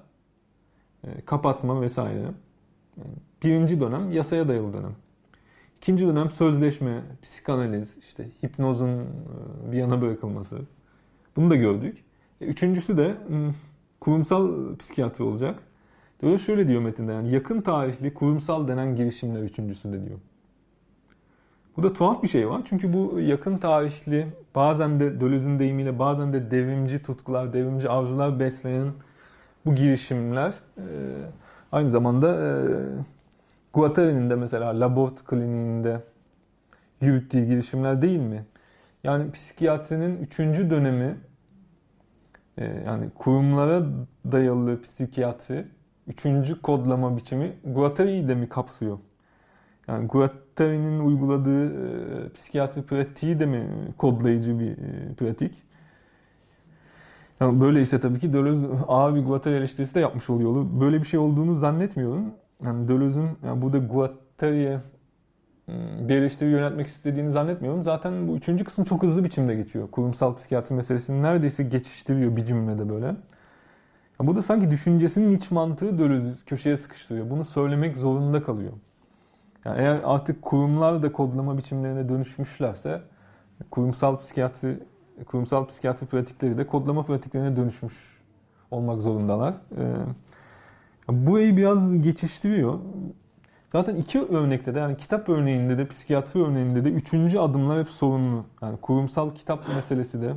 kapatma vesaire. Birinci dönem yasaya dayalı dönem. İkinci dönem sözleşme, psikanaliz, işte hipnozun e, bir yana bırakılması. Bunu da gördük. E, üçüncüsü de kurumsal psikiyatri olacak. Öyle şöyle diyor metinde yani yakın tarihli kurumsal denen girişimler üçüncüsü de diyor. Bu da tuhaf bir şey var. Çünkü bu yakın tarihli bazen de Döloz'un deyimiyle bazen de devrimci tutkular, devrimci arzular besleyen bu girişimler e, aynı zamanda e, Guattari'nin de mesela Labort kliniğinde yürüttüğü girişimler değil mi? Yani psikiyatrinin üçüncü dönemi e, yani kurumlara dayalı psikiyatri üçüncü kodlama biçimi Guattari'yi de mi kapsıyor? Yani Guattari'nin uyguladığı psikiyatri pratiği de mi kodlayıcı bir pratik? Yani böyleyse tabii ki Deleuze ağır bir Guattari eleştirisi de yapmış oluyor. Böyle bir şey olduğunu zannetmiyorum. Yani Deleuze'ün yani burada Guattari'ye ıı, bir eleştiri yönetmek istediğini zannetmiyorum. Zaten bu üçüncü kısım çok hızlı biçimde geçiyor. Kurumsal psikiyatri meselesini neredeyse geçiştiriyor bir cümlede böyle. Ya burada sanki düşüncesinin iç mantığı Deleuze köşeye sıkıştırıyor. Bunu söylemek zorunda kalıyor. Yani eğer artık kurumlar da kodlama biçimlerine dönüşmüşlerse kurumsal psikiyatri kurumsal psikiyatri pratikleri de kodlama pratiklerine dönüşmüş olmak zorundalar. Ee, burayı biraz geçiştiriyor. Zaten iki örnekte de yani kitap örneğinde de psikiyatri örneğinde de üçüncü adımlar hep sorunlu. Yani kurumsal kitap meselesi de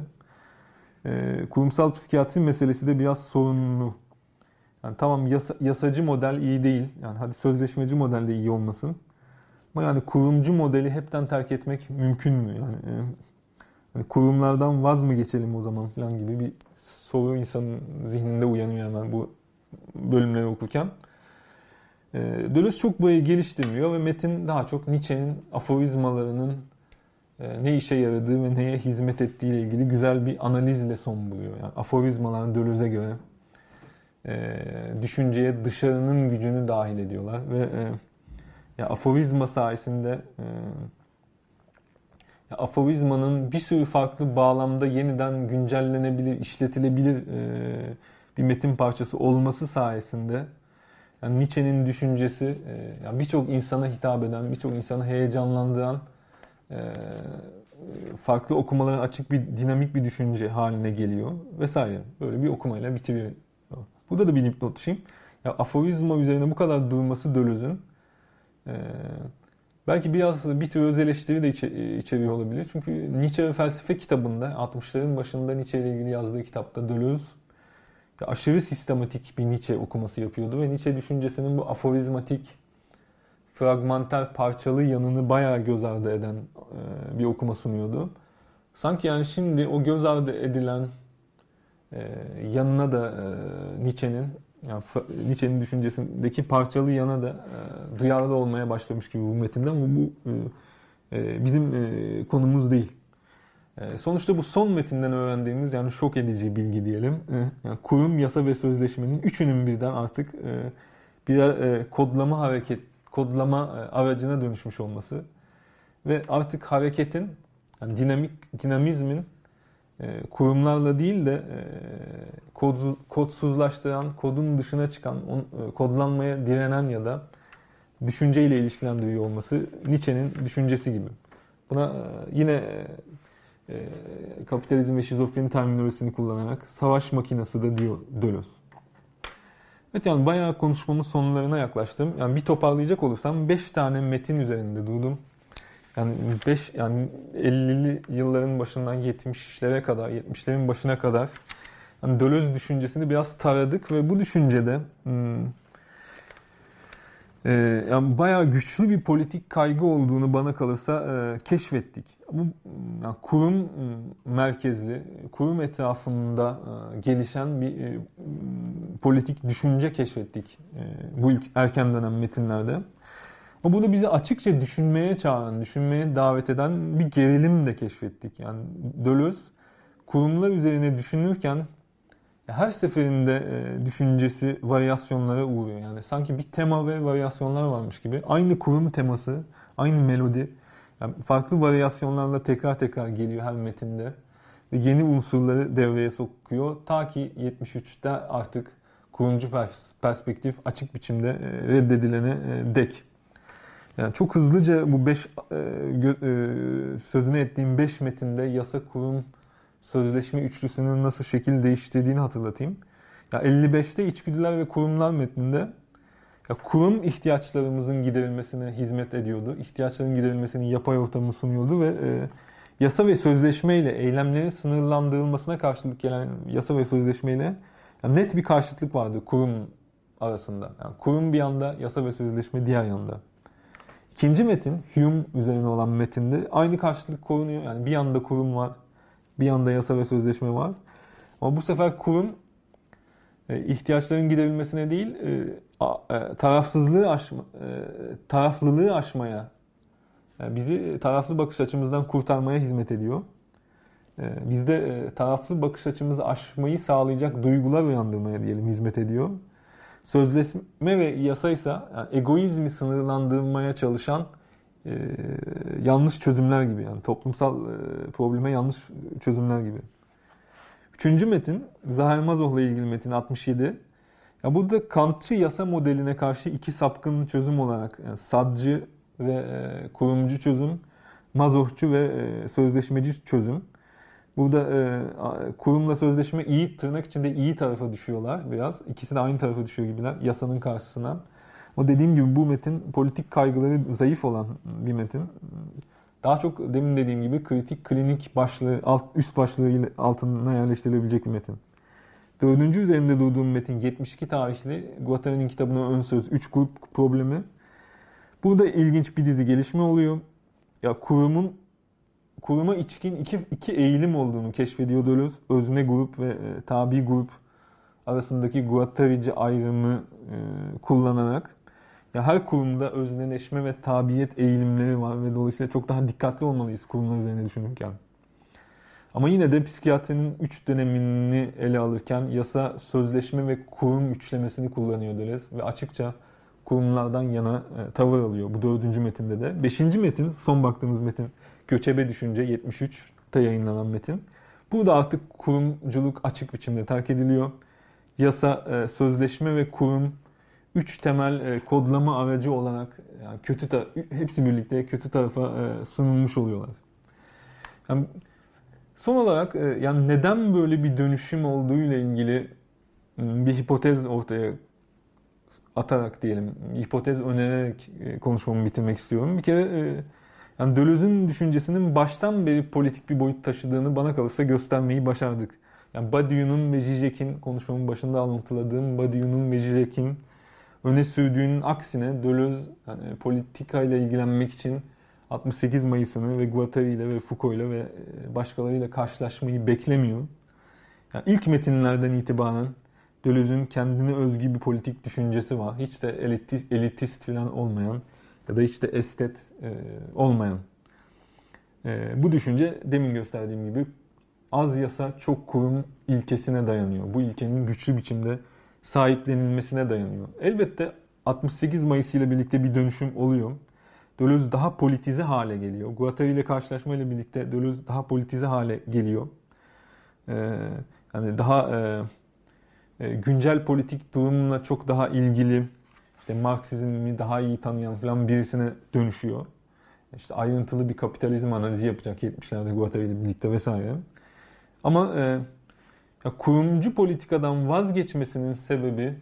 e, kurumsal psikiyatri meselesi de biraz sorunlu. Yani tamam yasa, yasacı model iyi değil. Yani hadi sözleşmeci model de iyi olmasın. Ama yani kurumcu modeli hepten terk etmek mümkün mü? Yani, yani kurumlardan vaz mı geçelim o zaman falan gibi bir soru insanın zihninde uyanıyor hemen bu bölümleri okurken. E, Deleuze çok burayı geliştirmiyor ve metin daha çok Nietzsche'nin aforizmalarının e, ne işe yaradığı ve neye hizmet ettiği ile ilgili güzel bir analizle son buluyor. Yani aforizmalar Deleuze'e göre e, düşünceye dışarının gücünü dahil ediyorlar ve e, ya aforizma sayesinde ya aforizmanın bir sürü farklı bağlamda yeniden güncellenebilir, işletilebilir e, bir metin parçası olması sayesinde yani Nietzsche'nin düşüncesi e, yani birçok insana hitap eden, birçok insanı heyecanlandıran e, farklı okumalara açık bir dinamik bir düşünce haline geliyor vesaire. Böyle bir okumayla bitiriyor. Burada da bir dipnot düşeyim. Ya aforizma üzerine bu kadar durması ee, belki biraz bir tür öz eleştiri de içeriyor olabilir. Çünkü Nietzsche felsefe kitabında 60'ların başında Nietzsche ile ilgili yazdığı kitapta Deleuze aşırı sistematik bir Nietzsche okuması yapıyordu ve Nietzsche düşüncesinin bu aforizmatik, fragmanter, parçalı yanını bayağı göz ardı eden e, bir okuma sunuyordu. Sanki yani şimdi o göz ardı edilen e, yanına da e, Nietzsche'nin yani Nietzsche'nin düşüncesindeki parçalı yana da e, duyarlı olmaya başlamış gibi bu metinde ama bu e, e, bizim e, konumuz değil. E, sonuçta bu son metinden öğrendiğimiz yani şok edici bilgi diyelim. E, yani kurum, yasa ve sözleşmenin üçünün birden artık e, bir e, kodlama hareket, kodlama e, aracına dönüşmüş olması ve artık hareketin yani dinamik dinamizmin kurumlarla değil de e, kod, kodsuzlaştıran, kodun dışına çıkan, e, kodlanmaya direnen ya da düşünceyle ilişkilendiriyor olması Nietzsche'nin düşüncesi gibi. Buna e, yine kapitalizm ve şizofreni terminolojisini kullanarak savaş makinesi de diyor Deleuze. Evet yani bayağı konuşmamın sonlarına yaklaştım. Yani bir toparlayacak olursam 5 tane metin üzerinde durdum. Yani 5 yani 50'li yılların başından 70'lere kadar, 70'lerin başına kadar yani Dölöz düşüncesini biraz taradık ve bu düşüncede hmm, e, yani bayağı güçlü bir politik kaygı olduğunu bana kalırsa e, keşfettik. Bu yani kurum hmm, merkezli, kurum etrafında e, gelişen bir e, politik düşünce keşfettik e, bu ilk erken dönem metinlerde. Ama bunu bizi açıkça düşünmeye çağıran, düşünmeye davet eden bir gerilim de keşfettik. Yani Deleuze kurumlar üzerine düşünürken her seferinde e, düşüncesi varyasyonlara uğruyor. Yani sanki bir tema ve varyasyonlar varmış gibi. Aynı kurum teması, aynı melodi. Yani farklı varyasyonlarla tekrar tekrar geliyor her metinde. Ve yeni unsurları devreye sokuyor. Ta ki 73'te artık kurumcu perspektif açık biçimde e, reddedilene e, dek. Yani çok hızlıca bu beş e, e, sözünü ettiğim beş metinde yasa kurum sözleşme üçlüsünün nasıl şekil değiştirdiğini hatırlatayım. Ya 55'te içgüdüler ve kurumlar metninde ya kurum ihtiyaçlarımızın giderilmesine hizmet ediyordu. İhtiyaçların giderilmesinin yapay ortamını sunuyordu ve e, yasa ve sözleşme ile eylemlerin sınırlandırılmasına karşılık gelen yasa ve sözleşme ile yani net bir karşıtlık vardı kurum arasında. Yani kurum bir yanda, yasa ve sözleşme diğer yanda. İkinci metin Hume üzerine olan metinde aynı karşılık korunuyor. Yani bir yanda kurum var, bir yanda yasa ve sözleşme var. Ama bu sefer kurum e, ihtiyaçların giderilmesine değil, e, e, tarafsızlığı aşma, taraflılığı aşmaya, bizi taraflı bakış açımızdan kurtarmaya hizmet ediyor. Bizde taraflı bakış açımızı aşmayı sağlayacak duygular uyandırmaya diyelim hizmet ediyor. Sözleşme ve yasa ise yani egoizmi sınırlandırmaya çalışan e, yanlış çözümler gibi yani toplumsal e, probleme yanlış çözümler gibi. Üçüncü metin Zahir Mazoh'la ilgili metin 67. Ya burada Kantçı yasa modeline karşı iki sapkın çözüm olarak yani sadcı ve e, kurumcu çözüm, mazohçu ve e, sözleşmeci çözüm Burada e, kurumla sözleşme iyi tırnak içinde iyi tarafa düşüyorlar biraz. İkisi de aynı tarafa düşüyor gibiler yasanın karşısına. O dediğim gibi bu metin politik kaygıları zayıf olan bir metin. Daha çok demin dediğim gibi kritik klinik başlığı, alt, üst başlığı altına yerleştirilebilecek bir metin. Dördüncü üzerinde durduğum metin 72 tarihli Guattari'nin kitabına ön söz 3 grup problemi. Burada ilginç bir dizi gelişme oluyor. Ya kurumun kuruma içkin iki, iki eğilim olduğunu keşfediyor Deleuze. Özne grup ve e, tabi grup arasındaki Guattarici ayrımı e, kullanarak ya her kurumda özneleşme ve tabiyet eğilimleri var ve dolayısıyla çok daha dikkatli olmalıyız kurumlar üzerine düşünürken. Ama yine de psikiyatrinin üç dönemini ele alırken yasa, sözleşme ve kurum üçlemesini kullanıyor Deleuze ve açıkça kurumlardan yana e, tavır alıyor bu dördüncü metinde de. Beşinci metin, son baktığımız metin Göçebe Düşünce 73'te yayınlanan metin. Burada artık kurumculuk açık biçimde terk ediliyor. Yasa, e, sözleşme ve kurum üç temel e, kodlama aracı olarak yani kötü hepsi birlikte kötü tarafa e, sunulmuş oluyorlar. Yani son olarak yani neden böyle bir dönüşüm olduğu ile ilgili bir hipotez ortaya atarak diyelim, hipotez önererek konuşmamı bitirmek istiyorum. Bir kere yani Deleuze'ün düşüncesinin baştan beri politik bir boyut taşıdığını bana kalırsa göstermeyi başardık. Yani Badiou'nun ve Zizek'in konuşmamın başında alıntıladığım Badiou'nun ve Zizek'in öne sürdüğünün aksine Deleuze yani politikayla ilgilenmek için 68 Mayıs'ını ve Guattari ile ve Foucault ve e, başkalarıyla karşılaşmayı beklemiyor. Yani ilk metinlerden itibaren Deleuze'ün kendine özgü bir politik düşüncesi var. Hiç de elitist, elitist falan olmayan ya da işte estet e, olmayan. E, bu düşünce demin gösterdiğim gibi az yasa çok kurum ilkesine dayanıyor. Bu ilkenin güçlü biçimde sahiplenilmesine dayanıyor. Elbette 68 Mayıs ile birlikte bir dönüşüm oluyor. Deleuze daha politize hale geliyor. Guattari ile karşılaşma ile birlikte Deleuze daha politize hale geliyor. Ee, yani daha e, e, güncel politik durumla çok daha ilgili, işte Marksizmi daha iyi tanıyan falan birisine dönüşüyor. İşte ayrıntılı bir kapitalizm analizi yapacak 70'lerde Guattari ile birlikte vesaire. Ama e, ya kurumcu politikadan vazgeçmesinin sebebi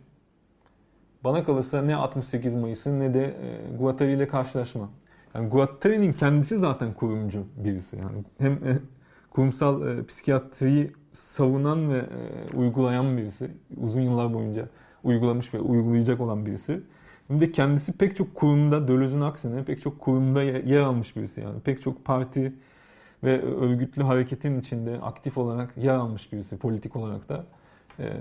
bana kalırsa ne 68 Mayıs'ın ne de e, Guattari ile karşılaşma. Yani Guattari'nin kendisi zaten kurumcu birisi. Yani hem e, kurumsal e, psikiyatriyi savunan ve e, uygulayan birisi. Uzun yıllar boyunca uygulamış ve uygulayacak olan birisi. Hem de kendisi pek çok kurumda, Döloz'un aksine pek çok kurumda yer almış birisi. Yani pek çok parti ve örgütlü hareketin içinde aktif olarak yer almış birisi politik olarak da. E,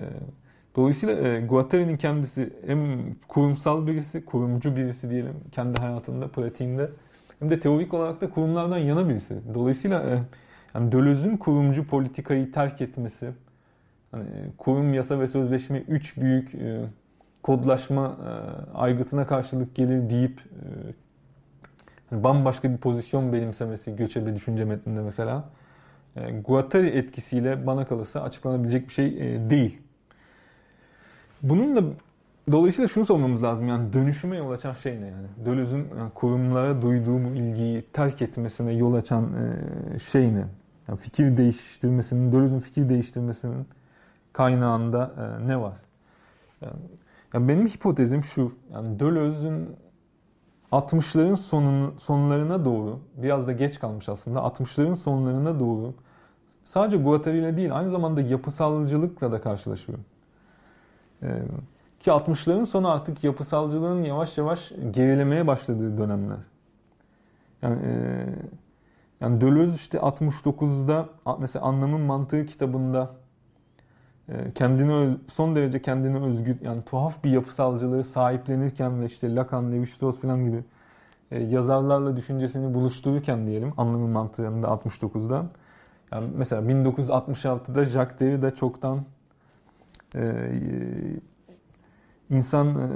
dolayısıyla e, Guattari'nin kendisi hem kurumsal birisi, kurumcu birisi diyelim kendi hayatında, pratiğinde hem de teorik olarak da kurumlardan yana birisi. Dolayısıyla e, yani Döloz'un kurumcu politikayı terk etmesi, hani kurum, yasa ve sözleşme üç büyük e, kodlaşma e, aygıtına karşılık gelir deyip e, hani bambaşka bir pozisyon benimsemesi göçebe düşünce metninde mesela e, Guattari etkisiyle bana kalırsa açıklanabilecek bir şey e, değil. Bunun da dolayısıyla şunu sormamız lazım yani dönüşüme yol açan şey ne yani? Döloz'un yani kurumlara duyduğu bu ilgiyi terk etmesine yol açan e, şey ne? Yani fikir değiştirmesinin, Döloz'un fikir değiştirmesinin kaynağında e, ne var? Yani, yani benim hipotezim şu. Yani Döloz'un 60'ların sonun, sonlarına doğru, biraz da geç kalmış aslında, 60'ların sonlarına doğru sadece Guattari ile değil, aynı zamanda yapısalcılıkla da karşılaşıyor. Ee, ki 60'ların sonu artık yapısalcılığın yavaş yavaş gerilemeye başladığı dönemler. Yani e, yani Deleuze işte 69'da mesela Anlamın Mantığı kitabında e, kendini son derece kendine özgü yani tuhaf bir yapısalcılığı sahiplenirken ve işte Lacan, Levi-Strauss falan gibi e, yazarlarla düşüncesini buluştururken diyelim Anlamın Mantığı'nda 69'da yani mesela 1966'da Jacques Derrida çoktan e, insan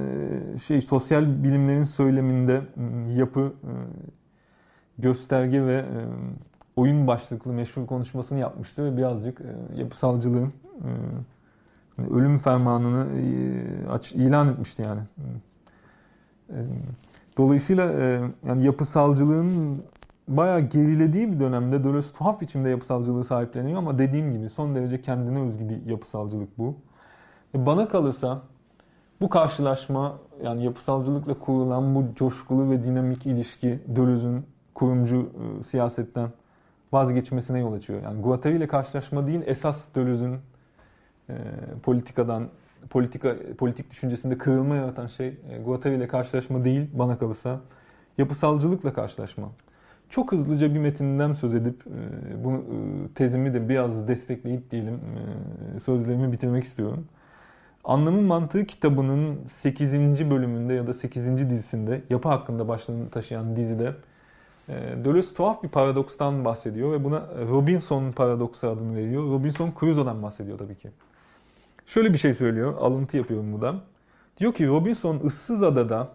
şey sosyal bilimlerin söyleminde yapı gösterge ve e, oyun başlıklı meşhur konuşmasını yapmıştı ve birazcık e, yapısalcılığın e, hani ölüm fermanını aç, ilan etmişti yani. Dolayısıyla yani yapısalcılığın bayağı gerilediği bir dönemde Deleuze tuhaf biçimde yapısalcılığı sahipleniyor ama dediğim gibi son derece kendine özgü bir yapısalcılık bu. Bana kalırsa bu karşılaşma yani yapısalcılıkla kurulan bu coşkulu ve dinamik ilişki Deleuze'ün kurumcu e, siyasetten vazgeçmesine yol açıyor. Yani Guattari ile karşılaşma değil, esas Deleuze'ün e, politikadan, politika politik düşüncesinde kırılma yaratan şey e, Guattari ile karşılaşma değil bana kalırsa yapısalcılıkla karşılaşma. Çok hızlıca bir metinden söz edip e, bunu e, tezimi de biraz destekleyip diyelim e, sözlerimi bitirmek istiyorum. Anlamın Mantığı kitabının 8. bölümünde ya da 8. dizisinde yapı hakkında başlığını taşıyan dizide Deleuze tuhaf bir paradokstan bahsediyor ve buna Robinson paradoksu adını veriyor. Robinson Crusoe'dan bahsediyor tabii ki. Şöyle bir şey söylüyor, alıntı yapıyorum buradan. Diyor ki Robinson ıssız adada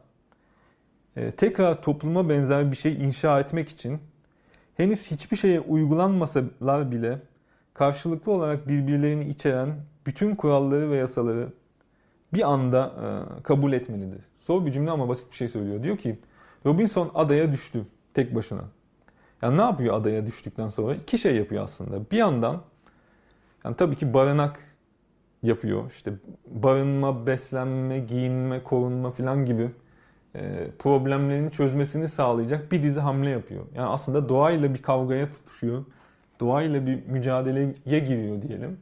e, tekrar topluma benzer bir şey inşa etmek için henüz hiçbir şeye uygulanmasalar bile karşılıklı olarak birbirlerini içeren bütün kuralları ve yasaları bir anda e, kabul etmelidir. Zor bir cümle ama basit bir şey söylüyor. Diyor ki Robinson adaya düştü. Tek başına. Yani ne yapıyor adaya düştükten sonra? İki şey yapıyor aslında. Bir yandan yani tabii ki barınak yapıyor. İşte barınma, beslenme, giyinme, korunma filan gibi e, problemlerini çözmesini sağlayacak bir dizi hamle yapıyor. Yani aslında doğayla bir kavgaya tutuşuyor. Doğayla bir mücadeleye giriyor diyelim.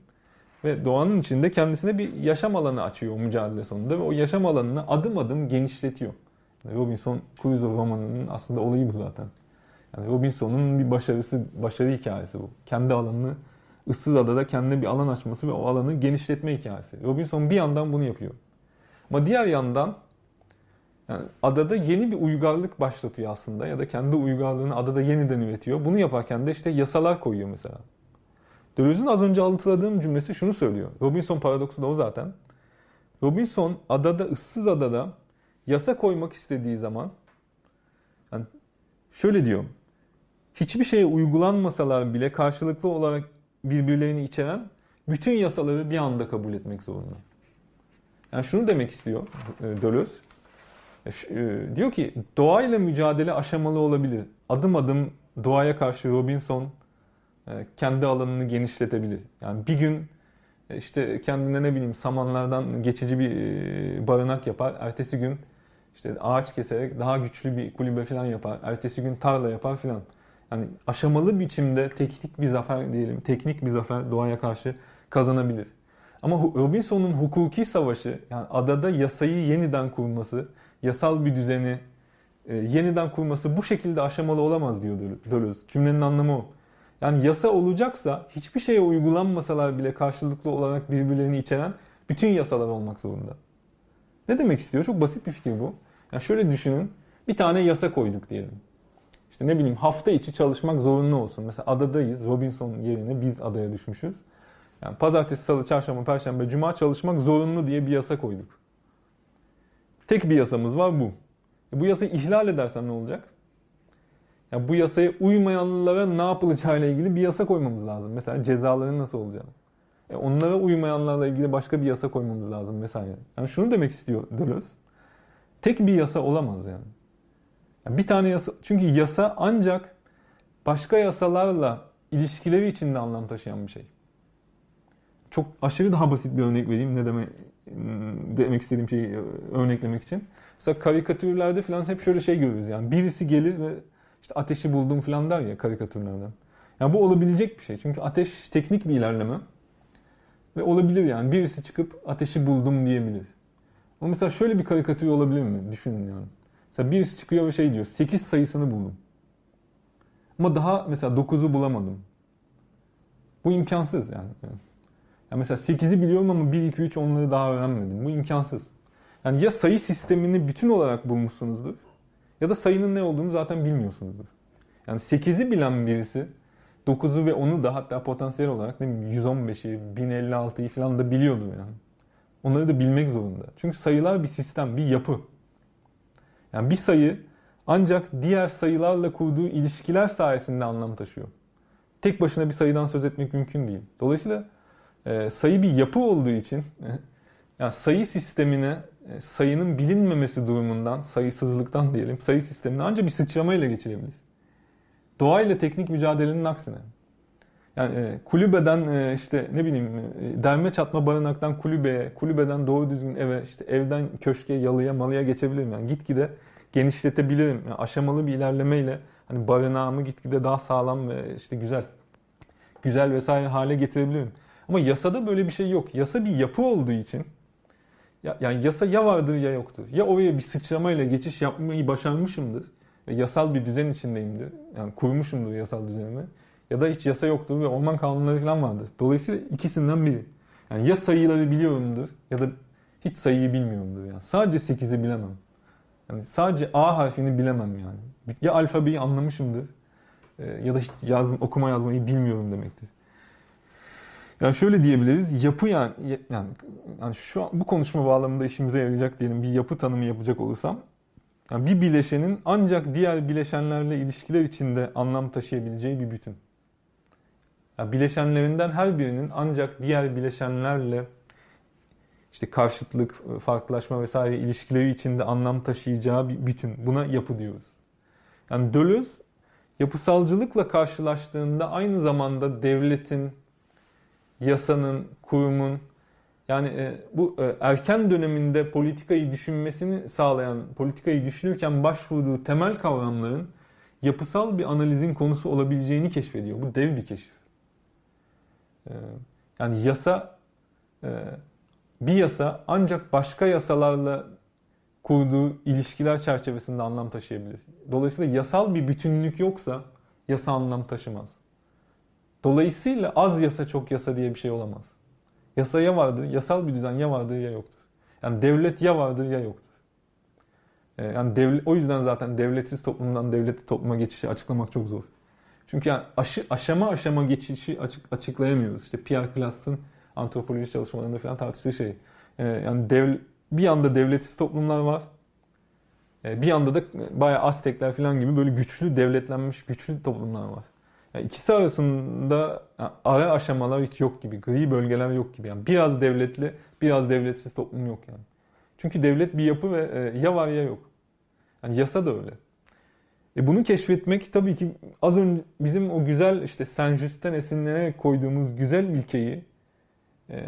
Ve doğanın içinde kendisine bir yaşam alanı açıyor o mücadele sonunda ve o yaşam alanını adım adım genişletiyor. Robinson Crusoe romanının aslında olayı bu zaten. Yani Robinson'un bir başarısı, başarı hikayesi bu. Kendi alanını ıssız adada kendine bir alan açması ve o alanı genişletme hikayesi. Robinson bir yandan bunu yapıyor. Ama diğer yandan yani adada yeni bir uygarlık başlatıyor aslında ya da kendi uygarlığını adada yeniden üretiyor. Bunu yaparken de işte yasalar koyuyor mesela. Deleuze'ün az önce alıntıladığım cümlesi şunu söylüyor. Robinson paradoksu da o zaten. Robinson adada, ıssız adada yasa koymak istediği zaman yani şöyle diyor. Hiçbir şeye uygulanmasalar bile karşılıklı olarak birbirlerini içeren bütün yasaları bir anda kabul etmek zorunda. Yani şunu demek istiyor e, Deleuze. E, e, diyor ki doğayla mücadele aşamalı olabilir. Adım adım doğaya karşı Robinson kendi alanını genişletebilir. Yani bir gün işte kendine ne bileyim samanlardan geçici bir barınak yapar. Ertesi gün İşte ağaç keserek daha güçlü bir kulübe falan yapar. Ertesi gün tarla yapar falan. Yani aşamalı biçimde teknik bir zafer diyelim, teknik bir zafer doğaya karşı kazanabilir. Ama Robinson'un hukuki savaşı, yani adada yasayı yeniden kurması, yasal bir düzeni e, yeniden kurması bu şekilde aşamalı olamaz diyor Deleuze. Cümlenin anlamı o. Yani yasa olacaksa hiçbir şeye uygulanmasalar bile karşılıklı olarak birbirlerini içeren bütün yasalar olmak zorunda. Ne demek istiyor? Çok basit bir fikir bu. Yani şöyle düşünün. Bir tane yasa koyduk diyelim. İşte ne bileyim hafta içi çalışmak zorunlu olsun. Mesela adadayız. Robinson yerine biz adaya düşmüşüz. Yani pazartesi, salı, çarşamba, perşembe, cuma çalışmak zorunlu diye bir yasa koyduk. Tek bir yasamız var bu. E bu yasayı ihlal edersem ne olacak? Ya bu yasaya uymayanlara ne yapılacağıyla ilgili bir yasa koymamız lazım. Mesela cezaların nasıl olacağını. E onlara uymayanlarla ilgili başka bir yasa koymamız lazım vesaire. Yani şunu demek istiyor Deleuze. Tek bir yasa olamaz yani. yani bir tane yasa çünkü yasa ancak başka yasalarla ilişkileri içinde anlam taşıyan bir şey. Çok aşırı daha basit bir örnek vereyim ne demek demek istediğim şeyi örneklemek için. Mesela karikatürlerde falan hep şöyle şey görürüz yani birisi gelir ve işte ateşi buldum falan der ya karikatürlerden. Yani bu olabilecek bir şey. Çünkü ateş teknik bir ilerleme. Ve olabilir yani. Birisi çıkıp ateşi buldum diyebilir. Ama mesela şöyle bir karikatür olabilir mi? Düşünün yani. Mesela birisi çıkıyor ve şey diyor. 8 sayısını buldum. Ama daha mesela 9'u bulamadım. Bu imkansız yani. yani mesela 8'i biliyorum ama 1, 2, 3 onları daha öğrenmedim. Bu imkansız. Yani ya sayı sistemini bütün olarak bulmuşsunuzdur ya da sayının ne olduğunu zaten bilmiyorsunuzdur. Yani 8'i bilen birisi 9'u ve 10'u da hatta potansiyel olarak ne bileyim 115'i, 1056'yı falan da biliyordu yani. Onları da bilmek zorunda. Çünkü sayılar bir sistem, bir yapı. Yani bir sayı ancak diğer sayılarla kurduğu ilişkiler sayesinde anlam taşıyor. Tek başına bir sayıdan söz etmek mümkün değil. Dolayısıyla e, sayı bir yapı olduğu için yani sayı sistemine e, sayının bilinmemesi durumundan, sayısızlıktan diyelim, sayı sistemine ancak bir sıçramayla geçirebiliriz. Doğayla teknik mücadelenin aksine. Yani e, kulübeden e, işte ne bileyim e, derme çatma barınaktan kulübeye, kulübeden doğru düzgün eve, işte evden köşke, yalıya, malıya geçebilirim. Yani gitgide genişletebilirim. Yani aşamalı bir ilerlemeyle hani barınağımı gitgide daha sağlam ve işte güzel güzel vesaire hale getirebilirim. Ama yasada böyle bir şey yok. Yasa bir yapı olduğu için ya, yani yasa ya vardır ya yoktur. Ya oraya bir sıçramayla geçiş yapmayı başarmışımdır yasal bir düzen içindeyimdir. Yani kurmuşumdur yasal düzenimi. Ya da hiç yasa yoktur ve orman kanunları falan vardır. Dolayısıyla ikisinden biri. Yani ya sayıları biliyorumdur ya da hiç sayıyı bilmiyorumdur. Yani sadece 8'i bilemem. Yani sadece A harfini bilemem yani. Ya alfabeyi anlamışımdır e, ya da hiç yazım, okuma yazmayı bilmiyorum demektir. Yani şöyle diyebiliriz. Yapı yani yani, yani şu an bu konuşma bağlamında işimize yarayacak diyelim bir yapı tanımı yapacak olursam yani bir bileşenin ancak diğer bileşenlerle ilişkiler içinde anlam taşıyabileceği bir bütün. Bileşenlerinden her birinin ancak diğer bileşenlerle işte karşıtlık, farklılaşma vesaire ilişkileri içinde anlam taşıyacağı bir bütün. Buna yapı diyoruz. Yani Deleuze yapısalcılıkla karşılaştığında aynı zamanda devletin, yasanın, kurumun yani e, bu e, erken döneminde politikayı düşünmesini sağlayan, politikayı düşünürken başvurduğu temel kavramların yapısal bir analizin konusu olabileceğini keşfediyor. Bu dev bir keşif. E, yani yasa, e, bir yasa ancak başka yasalarla kurduğu ilişkiler çerçevesinde anlam taşıyabilir. Dolayısıyla yasal bir bütünlük yoksa yasa anlam taşımaz. Dolayısıyla az yasa çok yasa diye bir şey olamaz. Yasa ya vardır, yasal bir düzen ya vardır ya yoktur. Yani devlet ya vardır ya yoktur. Ee, yani devlet, o yüzden zaten devletsiz toplumdan devletli topluma geçişi açıklamak çok zor. Çünkü yani aşı, aşama aşama geçişi açık, açıklayamıyoruz. İşte Pierre Class'ın antropoloji çalışmalarında falan tartıştığı şey. Ee, yani dev, bir anda devletsiz toplumlar var. Ee, bir yanda da bayağı Aztekler falan gibi böyle güçlü devletlenmiş güçlü toplumlar var. Yani ikisi arasında ara aşamalar hiç yok gibi. Gri bölgeler yok gibi. Yani biraz devletli, biraz devletsiz toplum yok yani. Çünkü devlet bir yapı ve e, ya var ya yok. Yani yasa da öyle. E bunu keşfetmek tabii ki az önce bizim o güzel işte Saint-Just'ten esinlenerek koyduğumuz güzel ilkeyi e,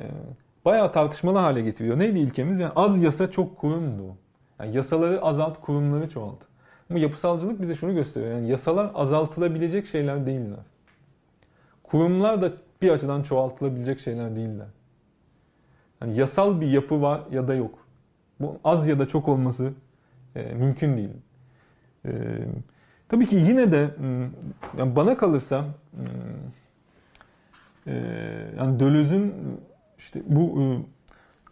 bayağı tartışmalı hale getiriyor. Neydi ilkemiz? Yani az yasa çok kurumdu. Yani yasaları azalt, kurumları çoğalt. Ama yapısalcılık bize şunu gösteriyor. Yani yasalar azaltılabilecek şeyler değiller. Kurumlar da bir açıdan çoğaltılabilecek şeyler değiller. Yani yasal bir yapı var ya da yok. Bu az ya da çok olması e, mümkün değil. E, tabii ki yine de hmm, yani bana kalırsa hmm, e, yani Döloz'un işte bu e,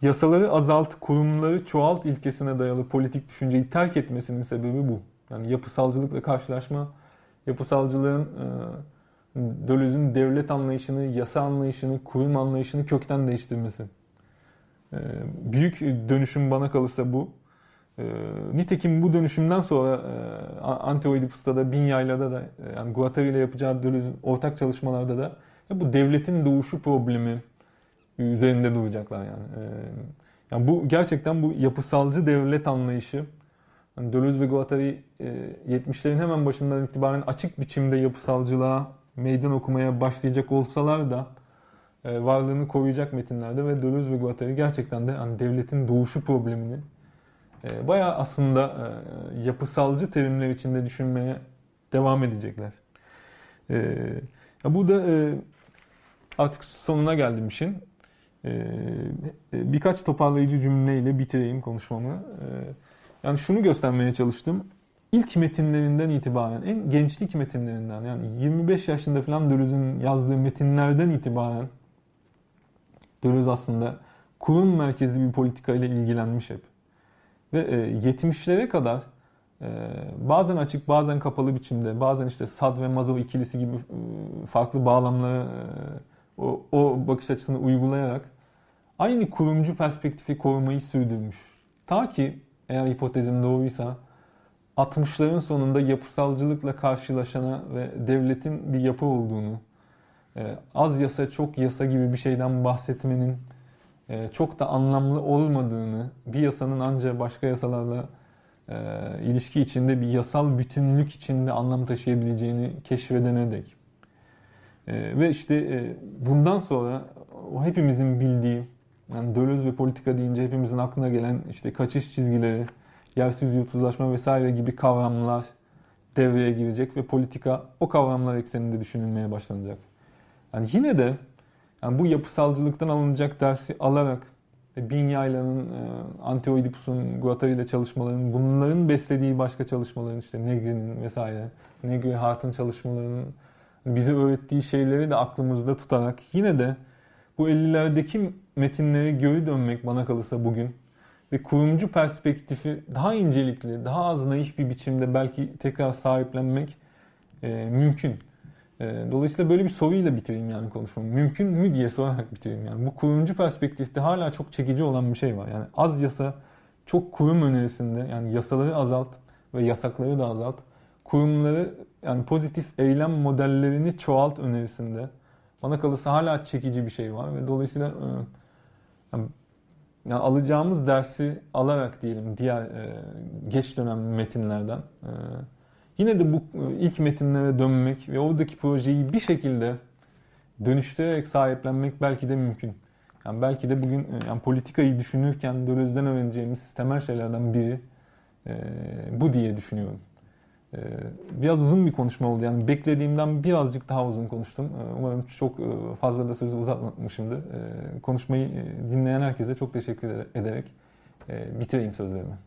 yasaları azalt, kurumları çoğalt ilkesine dayalı politik düşünceyi terk etmesinin sebebi bu. Yani yapısalcılıkla karşılaşma, yapısalcılığın e, Döloz'un devlet anlayışını, yasa anlayışını, kurum anlayışını kökten değiştirmesi. Büyük dönüşüm bana kalırsa bu. E, nitekim bu dönüşümden sonra e, da, Binya'yla da, yani Guattari ile yapacağı Döloz'un ortak çalışmalarda da bu devletin doğuşu problemi üzerinde duracaklar yani. Yani bu gerçekten bu yapısalcı devlet anlayışı hani Deleuze ve Guattari 70'lerin hemen başından itibaren açık biçimde yapısalcılığa meydan okumaya başlayacak olsalar da e, varlığını koruyacak metinlerde ve Deleuze ve Guattari gerçekten de hani devletin doğuşu problemini e, bayağı aslında e, yapısalcı terimler içinde düşünmeye devam edecekler. Bu da artık sonuna geldim işin. Birkaç toparlayıcı cümleyle bitireyim konuşmamı. Yani şunu göstermeye çalıştım ilk metinlerinden itibaren, en gençlik metinlerinden yani 25 yaşında falan Deleuze'ün yazdığı metinlerden itibaren Deleuze aslında kurum merkezli bir politika ile ilgilenmiş hep. Ve 70'lere e, kadar e, bazen açık bazen kapalı biçimde bazen işte Sad ve Mazo ikilisi gibi e, farklı bağlamları o, o bakış açısını uygulayarak aynı kurumcu perspektifi korumayı sürdürmüş. Ta ki eğer hipotezim doğruysa 60'ların sonunda yapısalcılıkla karşılaşana ve devletin bir yapı olduğunu, e, az yasa çok yasa gibi bir şeyden bahsetmenin e, çok da anlamlı olmadığını, bir yasanın ancak başka yasalarla e, ilişki içinde bir yasal bütünlük içinde anlam taşıyabileceğini keşfedene dek. Ve işte bundan sonra o hepimizin bildiği, yani Deleuze ve politika deyince hepimizin aklına gelen işte kaçış çizgileri, yersiz yurtsuzlaşma vesaire gibi kavramlar devreye girecek ve politika o kavramlar ekseninde düşünülmeye başlanacak. Yani yine de yani bu yapısalcılıktan alınacak dersi alarak Binyayla'nın, e, Antioidipus'un, Guattari ile çalışmalarının, bunların beslediği başka çalışmaların, işte Negri'nin vesaire, Negri Hart'ın çalışmalarının bize öğrettiği şeyleri de aklımızda tutarak yine de bu 50'lerdeki metinleri geri dönmek bana kalırsa bugün ve kurumcu perspektifi daha incelikli, daha az naif bir biçimde belki tekrar sahiplenmek e, mümkün. E, dolayısıyla böyle bir soruyla bitireyim yani konuşmamı. Mümkün mü diye sorarak bitireyim yani. Bu kurumcu perspektifte hala çok çekici olan bir şey var. Yani az yasa çok kurum önerisinde yani yasaları azalt ve yasakları da azalt. Kurumları yani pozitif eylem modellerini çoğalt önerisinde bana kalırsa hala çekici bir şey var ve dolayısıyla e, yani yani alacağımız dersi alarak diyelim diğer e, geç dönem metinlerden e, yine de bu e, ilk metinlere dönmek ve oradaki projeyi bir şekilde dönüştürerek sahiplenmek belki de mümkün. Yani belki de bugün e, yani politikayı düşünürken Deleuze'den öğreneceğimiz temel şeylerden biri e, bu diye düşünüyorum. Ee, biraz uzun bir konuşma oldu. Yani beklediğimden birazcık daha uzun konuştum. Ee, umarım çok e, fazla da sözü uzatmamışımdır. Ee, konuşmayı e, dinleyen herkese çok teşekkür ederek e, bitireyim sözlerimi.